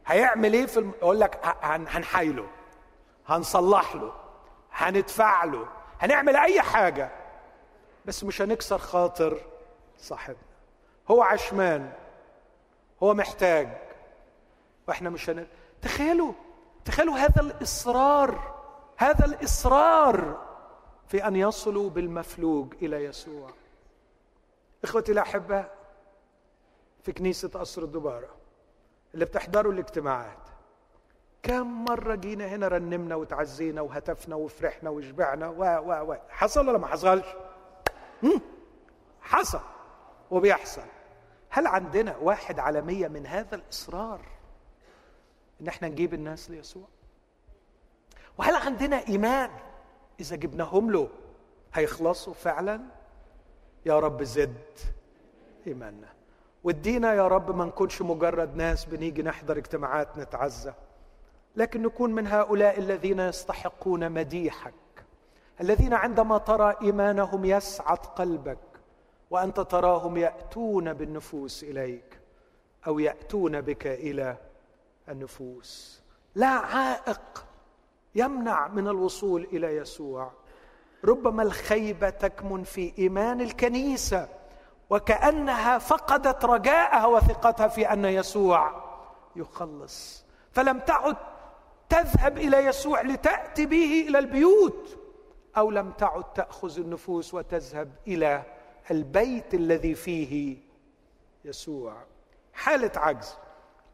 هيعمل إيه في الم... يقول لك هنحايله. هنصلح له هندفع له هنعمل أي حاجة. بس مش هنكسر خاطر صاحبنا. هو عشمان هو محتاج. وإحنا مش هن... تخيلوا تخيلوا هذا الإصرار هذا الإصرار في أن يصلوا بالمفلوج إلى يسوع. إخوتي الأحباء في كنيسة قصر الدبارة اللي بتحضروا الاجتماعات. كم مرة جينا هنا رنمنا وتعزينا وهتفنا وفرحنا وشبعنا و و و حصل ولا ما حصلش؟ حصل وبيحصل هل عندنا واحد على مية من هذا الإصرار إن إحنا نجيب الناس ليسوع؟ وهل عندنا إيمان إذا جبناهم له هيخلصوا فعلا؟ يا رب زد إيماننا وادينا يا رب ما نكونش مجرد ناس بنيجي نحضر اجتماعات نتعزى لكن نكون من هؤلاء الذين يستحقون مديحك. الذين عندما ترى إيمانهم يسعد قلبك وأنت تراهم يأتون بالنفوس إليك أو يأتون بك إلى النفوس. لا عائق يمنع من الوصول إلى يسوع. ربما الخيبة تكمن في إيمان الكنيسة وكأنها فقدت رجاءها وثقتها في أن يسوع يخلص. فلم تعد تذهب إلى يسوع لتأتي به إلى البيوت أو لم تعد تأخذ النفوس وتذهب إلى البيت الذي فيه يسوع. حالة عجز.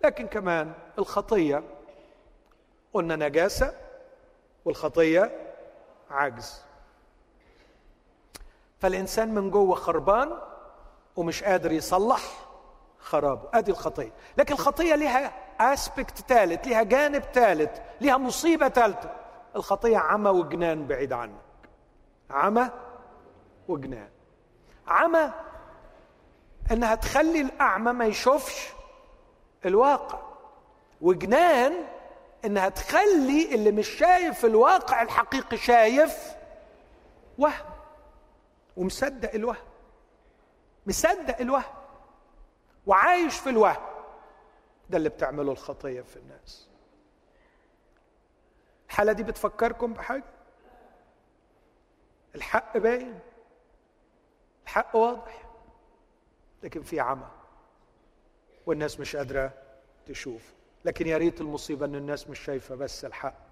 لكن كمان الخطية قلنا نجاسة والخطية عجز. فالإنسان من جوه خربان ومش قادر يصلح خرابه. أدي الخطية. لكن الخطية لها اسبكت ثالث لها جانب ثالث لها مصيبه ثالثه الخطيه عمى وجنان بعيد عنك عمى وجنان عمى انها تخلي الاعمى ما يشوفش الواقع وجنان انها تخلي اللي مش شايف الواقع الحقيقي شايف وهم ومصدق الوهم مصدق الوهم وعايش في الوهم ده اللي بتعمله الخطية في الناس. الحالة دي بتفكركم بحاجة؟ الحق باين. الحق واضح. لكن في عمى. والناس مش قادرة تشوف. لكن يا ريت المصيبة إن الناس مش شايفة بس الحق.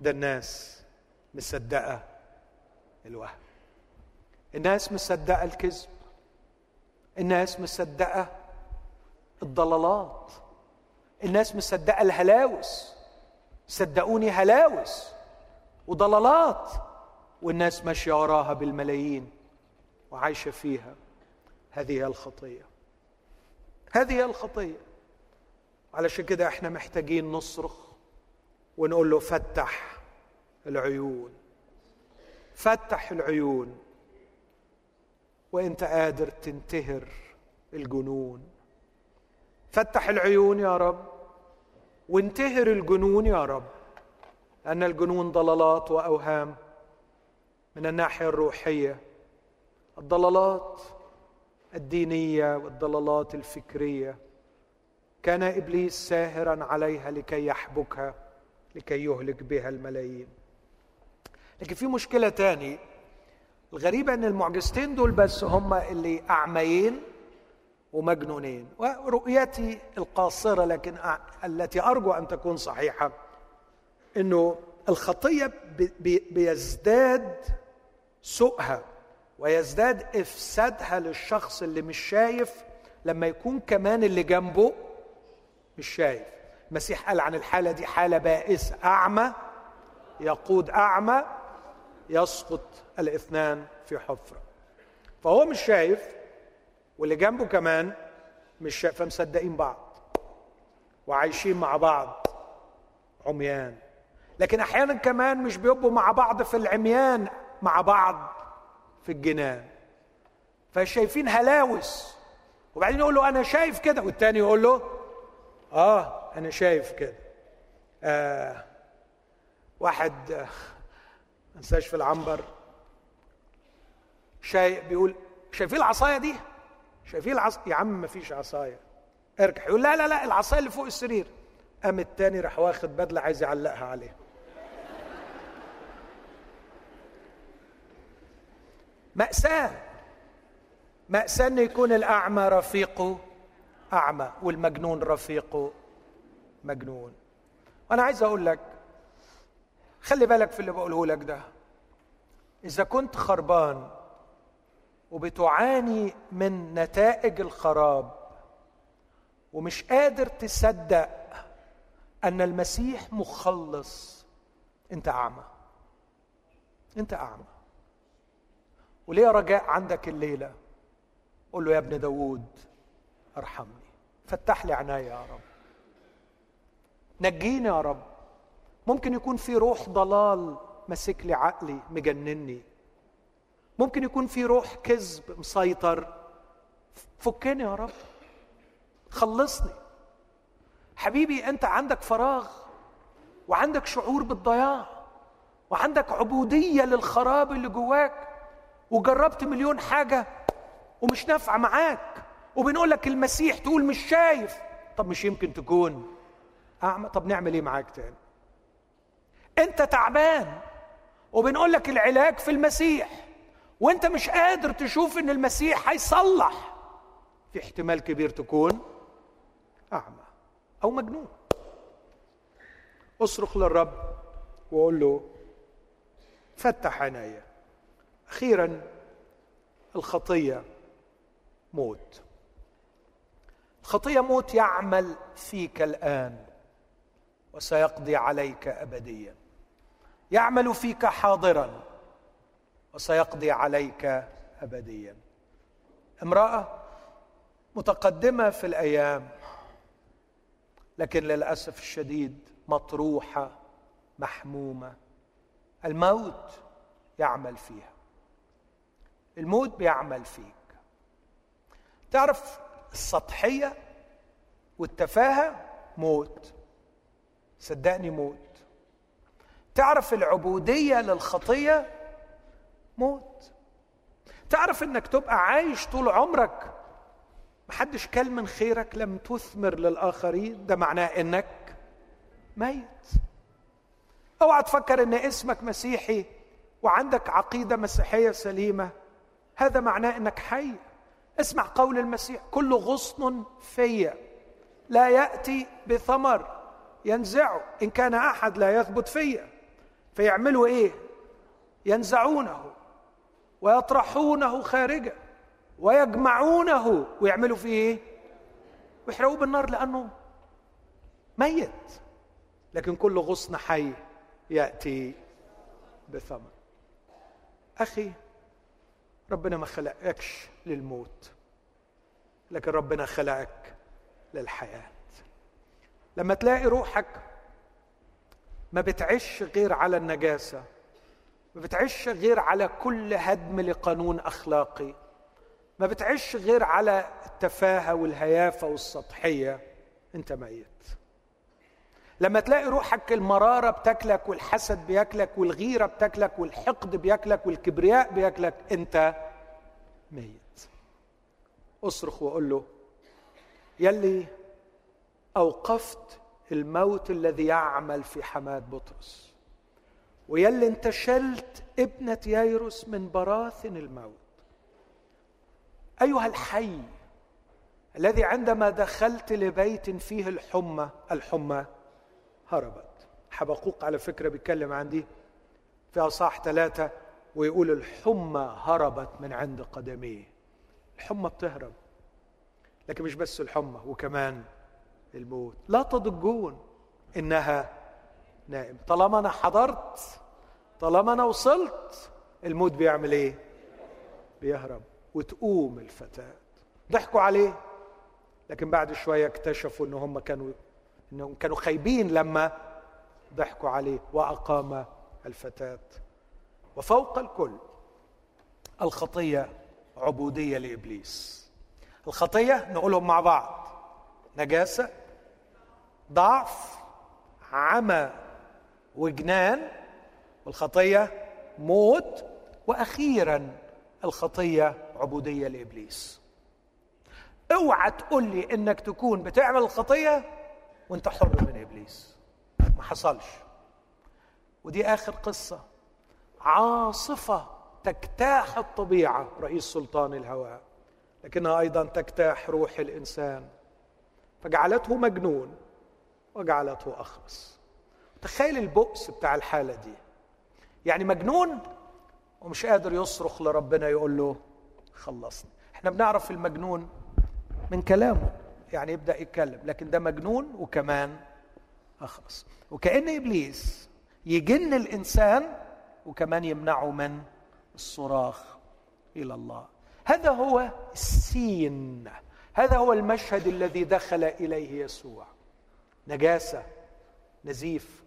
ده الناس مصدقة الوهم. الناس مصدقة الكذب. الناس مصدقة الضلالات. الناس مصدقة الهلاوس صدقوني هلاوس وضلالات. والناس ماشية وراها بالملايين وعايشة فيها. هذه الخطية. هذه الخطية. علشان كده إحنا محتاجين نصرخ ونقول له فتح العيون. فتح العيون. وأنت قادر تنتهر الجنون. فتح العيون يا رب. وانتهر الجنون يا رب. لأن الجنون ضلالات وأوهام من الناحية الروحية. الضلالات الدينية والضلالات الفكرية. كان إبليس ساهرا عليها لكي يحبكها لكي يهلك بها الملايين. لكن في مشكلة تاني. الغريبه أن المعجزتين دول بس هم اللي أعميين ومجنونين. ورؤيتي القاصرة لكن التي أرجو أن تكون صحيحة إنه الخطية بيزداد سوءها ويزداد إفسادها للشخص اللي مش شايف لما يكون كمان اللي جنبه مش شايف. المسيح قال عن الحالة دي حالة بائسة. أعمى يقود أعمى يسقط الاثنان في حفرة. فهو مش شايف واللي جنبه كمان مش شايف فمصدقين بعض. وعايشين مع بعض. عميان. لكن أحيانا كمان مش بيبقوا مع بعض في العميان مع بعض في الجنان. فشايفين هلاوس. وبعدين يقول له أنا شايف كده. والتاني يقول له آه أنا شايف كده. آه واحد آه انساش في العنبر. شاي بيقول شايفين العصاية دي؟ شايفين العصا؟ يا عم ما فيش عصاية. ارجع. يقول لا لا لا العصاية اللي فوق السرير. قام التاني راح واخد بدلة عايز يعلقها عليها. مأساة. مأساة أن يكون الأعمى رفيقه أعمى والمجنون رفيقه مجنون. وأنا عايز أقول لك خلي بالك في اللي بقوله لك ده. إذا كنت خربان وبتعاني من نتائج الخراب. ومش قادر تصدق أن المسيح مخلص. أنت أعمى. أنت أعمى. وليه رجاء عندك الليلة؟ قول له يا ابن داوود ارحمني. فتح لي عناية يا رب. نجيني يا رب. ممكن يكون في روح ضلال ماسك لي عقلي مجنني. ممكن يكون في روح كذب مسيطر. فكني يا رب. خلصني. حبيبي أنت عندك فراغ وعندك شعور بالضياع وعندك عبودية للخراب اللي جواك وجربت مليون حاجة ومش نافعة معاك وبنقول لك المسيح تقول مش شايف. طب مش يمكن تكون. اعمى طب نعمل إيه معاك تاني؟ أنت تعبان وبنقول لك العلاج في المسيح. وانت مش قادر تشوف ان المسيح هيصلح. في احتمال كبير تكون أعمى أو مجنون. أصرخ للرب وقول له فتح عيني أخيرا الخطية موت. الخطية موت يعمل فيك الآن وسيقضي عليك ابديا. يعمل فيك حاضرا. وسيقضي عليك ابديا. امرأة متقدمة في الأيام لكن للأسف الشديد مطروحة محمومة. الموت يعمل فيها. الموت بيعمل فيك. تعرف السطحية والتفاهة؟ موت. صدقني موت. تعرف العبودية للخطية؟ موت. تعرف إنك تبقى عايش طول عمرك محدش كل من خيرك لم تثمر للآخرين ده معناه إنك ميت. أوعى تفكر إن اسمك مسيحي وعندك عقيدة مسيحية سليمة هذا معناه إنك حي. اسمع قول المسيح كل غصن في. لا يأتي بثمر ينزعه إن كان أحد لا يثبت فيا فيعملوا إيه؟ ينزعونه. ويطرحونه خارجا ويجمعونه. ويعملوا فيه إيه؟ ويحرقوه بالنار لأنه ميت. لكن كل غصن حي يأتي بثمر أخي ربنا ما خلقكش للموت لكن ربنا خلقك للحياة. لما تلاقي روحك ما بتعيش غير على النجاسة ما بتعيش غير على كل هدم لقانون أخلاقي. ما بتعيش غير على التفاهة والهيافة والسطحية. أنت ميت. لما تلاقي روحك المرارة بتاكلك والحسد بياكلك والغيرة بتاكلك والحقد بياكلك والكبرياء بياكلك أنت ميت. أصرخ وقول له يلي أوقفت الموت الذي يعمل في حماة بطرس. ويلي انت شلت ابنة ييروس من براثن الموت. أيها الحي الذي عندما دخلت لبيت فيه الحمى الحمى هربت. حبقوق على فكرة بيتكلم عن دي. في اصح ثلاثة ويقول الحمى هربت من عند قدميه. الحمى بتهرب لكن مش بس الحمى وكمان الموت. لا تضجون إنها نائم طالما أنا حضرت طالما أنا وصلت الموت بيعمل إيه؟ بيهرب وتقوم الفتاة. ضحكوا عليه لكن بعد شوية اكتشفوا إن هم كانوا انهم كانوا خايبين لما ضحكوا عليه وأقام الفتاة. وفوق الكل الخطية عبودية لإبليس. الخطية نقولهم مع بعض نجاسة ضعف عمى. وجنان والخطية موت وأخيرا الخطية عبودية لإبليس. اوعى تقول لي إنك تكون بتعمل الخطية وأنت حر من إبليس. ما حصلش. ودي آخر قصة. عاصفة تجتاح الطبيعة رئيس سلطان الهواء. لكنها أيضا تجتاح روح الإنسان. فجعلته مجنون وجعلته اخرس تخيل البؤس بتاع الحالة دي. يعني مجنون ومش قادر يصرخ لربنا يقول له خلصني. إحنا بنعرف المجنون من كلامه يعني يبدأ يتكلم لكن ده مجنون وكمان اخرس وكأن إبليس يجن الإنسان وكمان يمنعه من الصراخ إلى الله. هذا هو السين. هذا هو المشهد الذي دخل إليه يسوع. نجاسة نزيف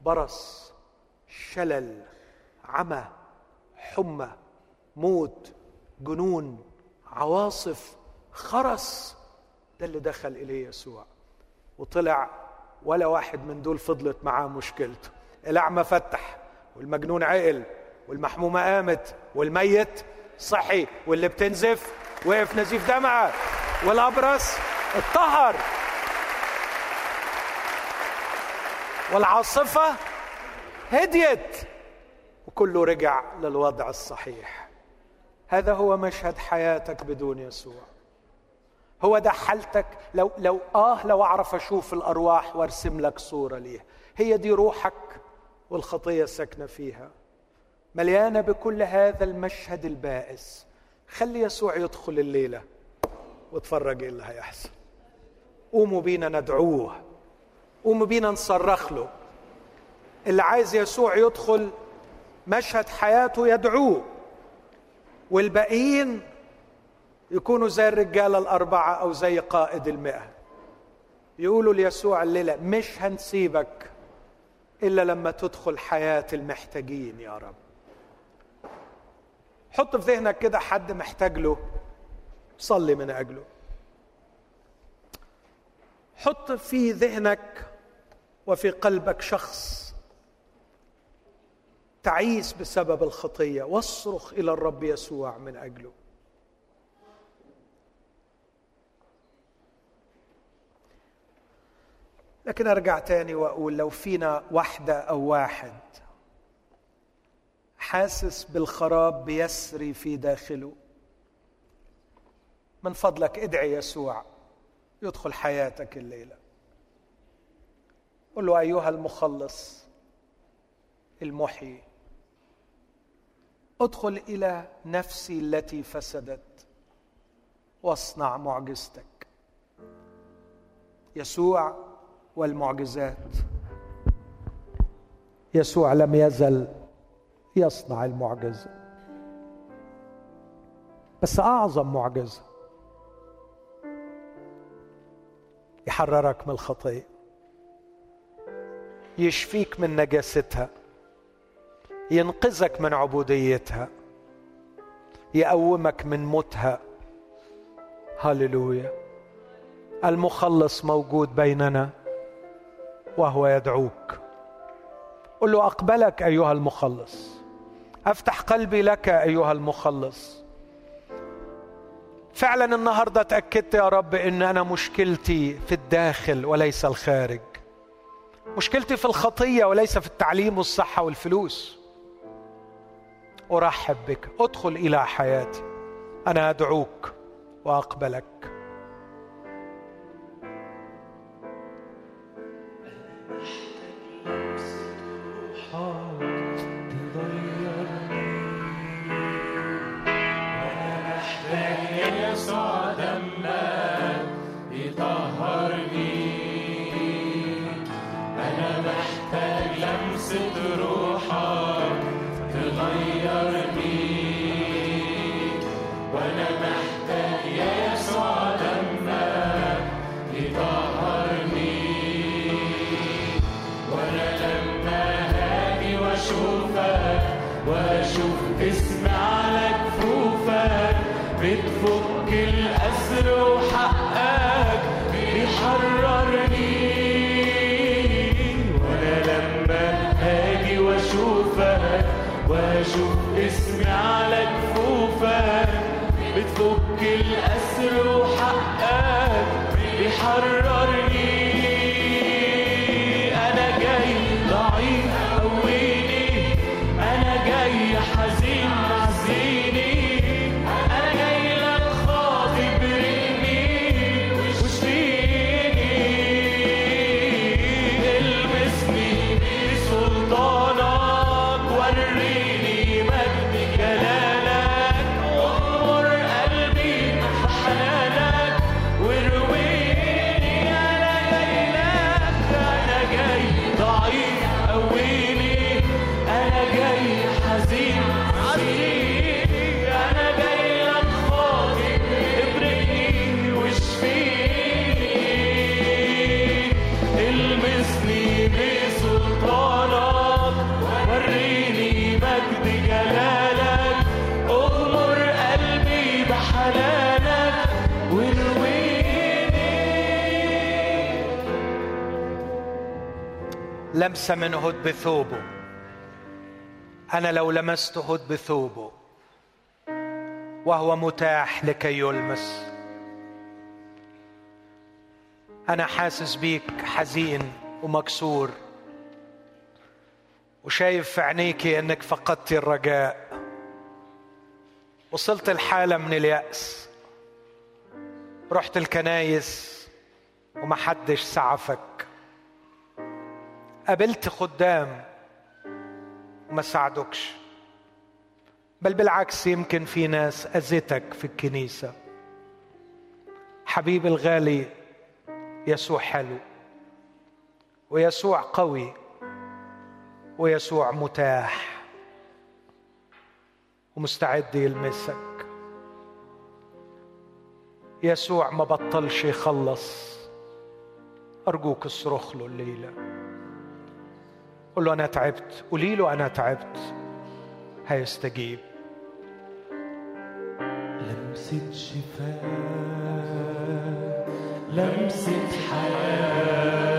برص شلل عمى حمى موت جنون عواصف خرس ده اللي دخل إليه يسوع. وطلع ولا واحد من دول فضلت معاه مشكلته. الاعمى فتح والمجنون عقل والمحمومة قامت والميت صحي واللي بتنزف وقف نزيف دمعة والأبرص اتطهر. والعاصفة هديت. وكله رجع للوضع الصحيح. هذا هو مشهد حياتك بدون يسوع. هو ده حالتك. لو لو آه لو أعرف أشوف الأرواح وأرسم لك صورة ليها. هي دي روحك والخطية ساكنه فيها. مليانة بكل هذا المشهد البائس. خلي يسوع يدخل الليلة واتفرج إيه اللي هيحصل. قوموا بينا ندعوه. قوموا بينا نصرخ له. اللي عايز يسوع يدخل مشهد حياته يدعوه. والباقيين يكونوا زي الرجاله الأربعة أو زي قائد المئة. يقولوا ليسوع الليلة مش هنسيبك إلا لما تدخل حياة المحتاجين يا رب. حط في ذهنك كده حد محتاج له. صلي من أجله. حط في ذهنك وفي قلبك شخص تعيس بسبب الخطية. واصرخ إلى الرب يسوع من أجله. لكن أرجع تاني وأقول لو فينا واحدة أو واحد حاسس بالخراب بيسري في داخله من فضلك ادعي يسوع يدخل حياتك الليلة. قل له أيها المخلص المحيي ادخل إلى نفسي التي فسدت واصنع معجزتك. يسوع والمعجزات. يسوع لم يزل يصنع المعجزة بس أعظم معجزة يحررك من الخطيه يشفيك من نجاستها ينقذك من عبوديتها يقومك من موتها. هللويا. المخلص موجود بيننا وهو يدعوك. قل له أقبلك أيها المخلص. أفتح قلبي لك أيها المخلص. فعلا النهارده اتاكدت يا رب إن أنا مشكلتي في الداخل وليس الخارج. مشكلتي في الخطية وليس في التعليم والصحة والفلوس. أرحب بك. أدخل إلى حياتي. أنا ادعوك واقبلك لمسة من هد بثوبه أنا لو لمست هد بثوبه وهو متاح لكي يلمس. أنا حاسس بيك حزين ومكسور وشايف في عينيكي إنك فقدتي الرجاء. وصلت الحاله من اليأس. رحت الكنايس ومحدش سعفك. قابلت خدام وما ساعدوكش. بل بالعكس يمكن في ناس اذتك في الكنيسة. حبيبي الغالي يسوع حلو ويسوع قوي ويسوع متاح ومستعد يلمسك. يسوع ما بطلش يخلص. أرجوك اصرخ له الليلة. قل له أنا تعبت. قولي له أنا تعبت. هيستجيب. لمسة شفاء لمسة حياة.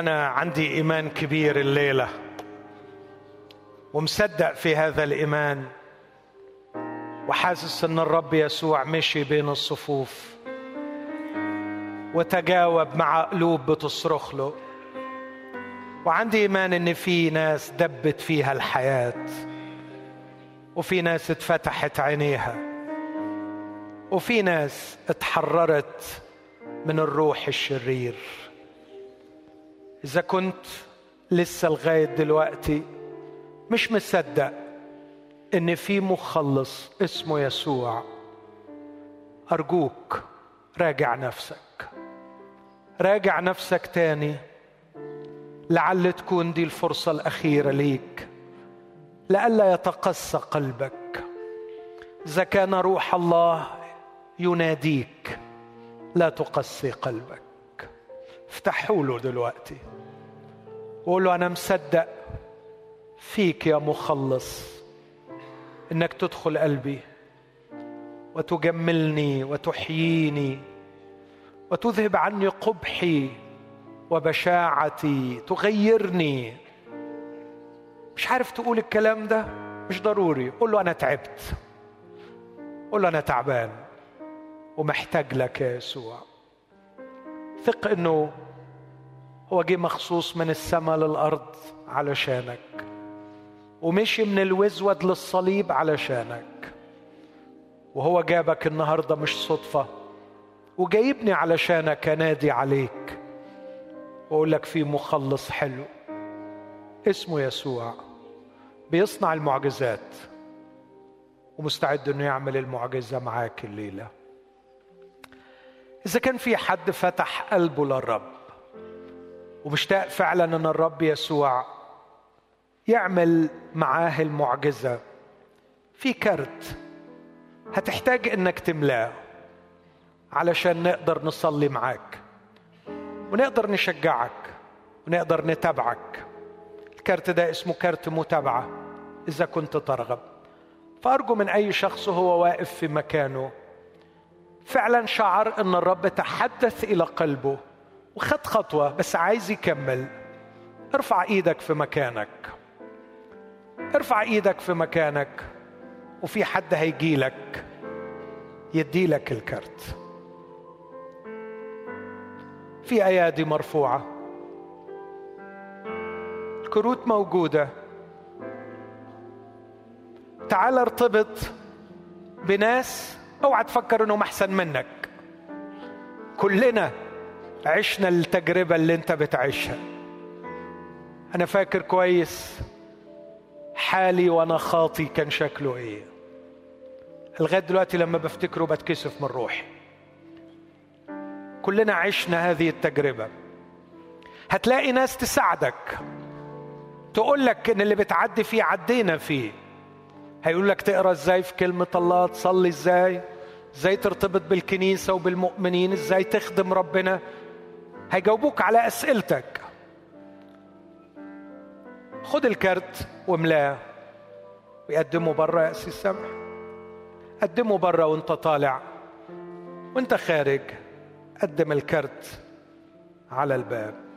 أنا عندي إيمان كبير الليلة ومصدق في هذا الإيمان وحاسس إن الرب يسوع مشي بين الصفوف وتجاوب مع قلوب بتصرخ له. وعندي إيمان إن في ناس دبت فيها الحياة وفي ناس اتفتحت عينيها وفي ناس اتحررت من الروح الشرير. إذا كنت لسه لغاية دلوقتي مش مصدق إن في مخلص اسمه يسوع. أرجوك راجع نفسك. راجع نفسك تاني. لعل تكون دي الفرصة الأخيرة ليك. لئلا يتقسى قلبك. إذا كان روح الله يناديك لا تقسي قلبك. افتحوا له دلوقتي. وقول له أنا مصدق فيك يا مخلص إنك تدخل قلبي وتجملني وتحييني وتذهب عني قبحي وبشاعتي تغيرني. مش عارف تقول الكلام ده؟ مش ضروري. قول له أنا تعبت. قول له أنا تعبان ومحتاج لك يا يسوع. ثق إنه هو جه مخصوص من السماء للأرض علشانك ومشي من الوزود للصليب علشانك وهو جابك النهارده مش صدفة وجايبني علشانك انادي عليك وأقول لك في مخلص حلو اسمه يسوع بيصنع المعجزات ومستعد إنه يعمل المعجزة معاك الليلة. إذا كان في حد فتح قلبه للرب ومشتاق فعلا أن الرب يسوع يعمل معاه المعجزة في كرت هتحتاج إنك تملاه علشان نقدر نصلي معاك ونقدر نشجعك ونقدر نتابعك. الكارت ده اسمه كارت متابعة إذا كنت ترغب. فأرجو من أي شخص هو واقف في مكانه فعلا شعر أن الرب تحدث إلى قلبه وخد خطوة بس عايز يكمل. ارفع إيدك في مكانك. ارفع إيدك في مكانك وفي حد هيجيلك يديلك الكرت. في أيادي مرفوعة. الكروت موجودة. تعال ارتبط بناس اوعى تفكر انهم احسن منك. كلنا عشنا التجربة اللي انت بتعيشها. أنا فاكر كويس حالي وأنا خاطي كان شكله إيه. لغاية دلوقتي لما بفتكره بتكسف من روحي. كلنا عشنا هذه التجربة. هتلاقي ناس تساعدك تقول لك إن اللي بتعدي فيه عدينا فيه. هيقول لك تقرا إزاي في كلمة الله تصلي إزاي إزاي ترتبط بالكنيسة وبالمؤمنين إزاي تخدم ربنا. هيجاوبوك على أسئلتك. خد الكارت واملاه ويقدمه بره يا سي سمح قدمه بره وانت طالع. وانت خارج قدم الكارت على الباب.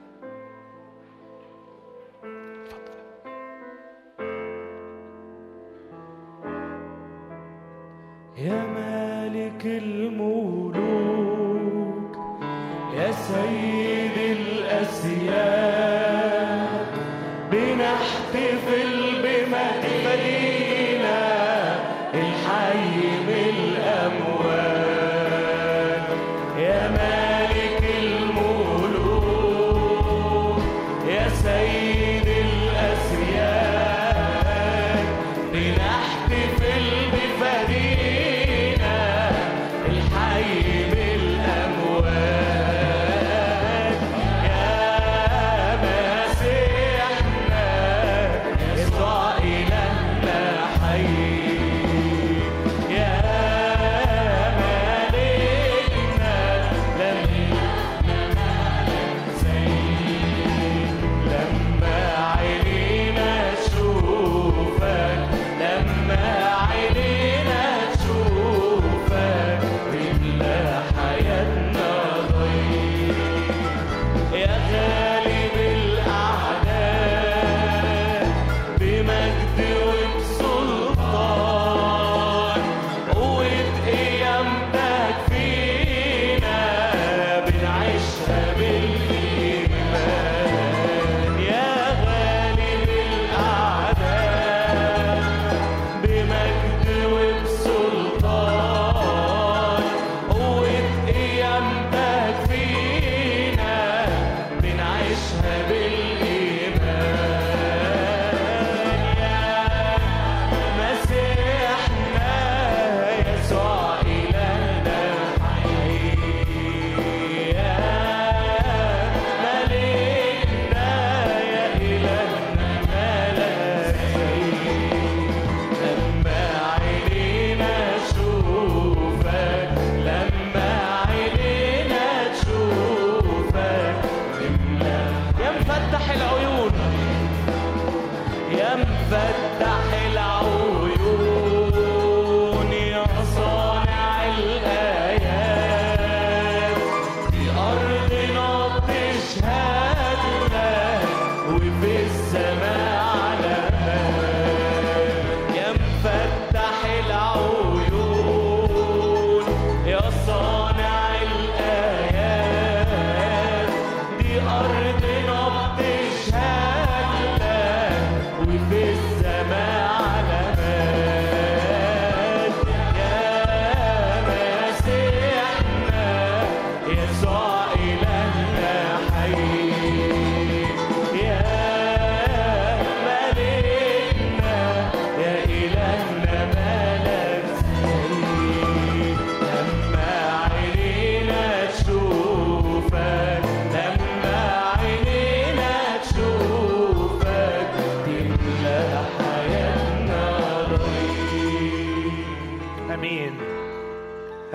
يا مالك الملوك يا سيد الأسياد.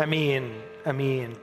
أمين أمين.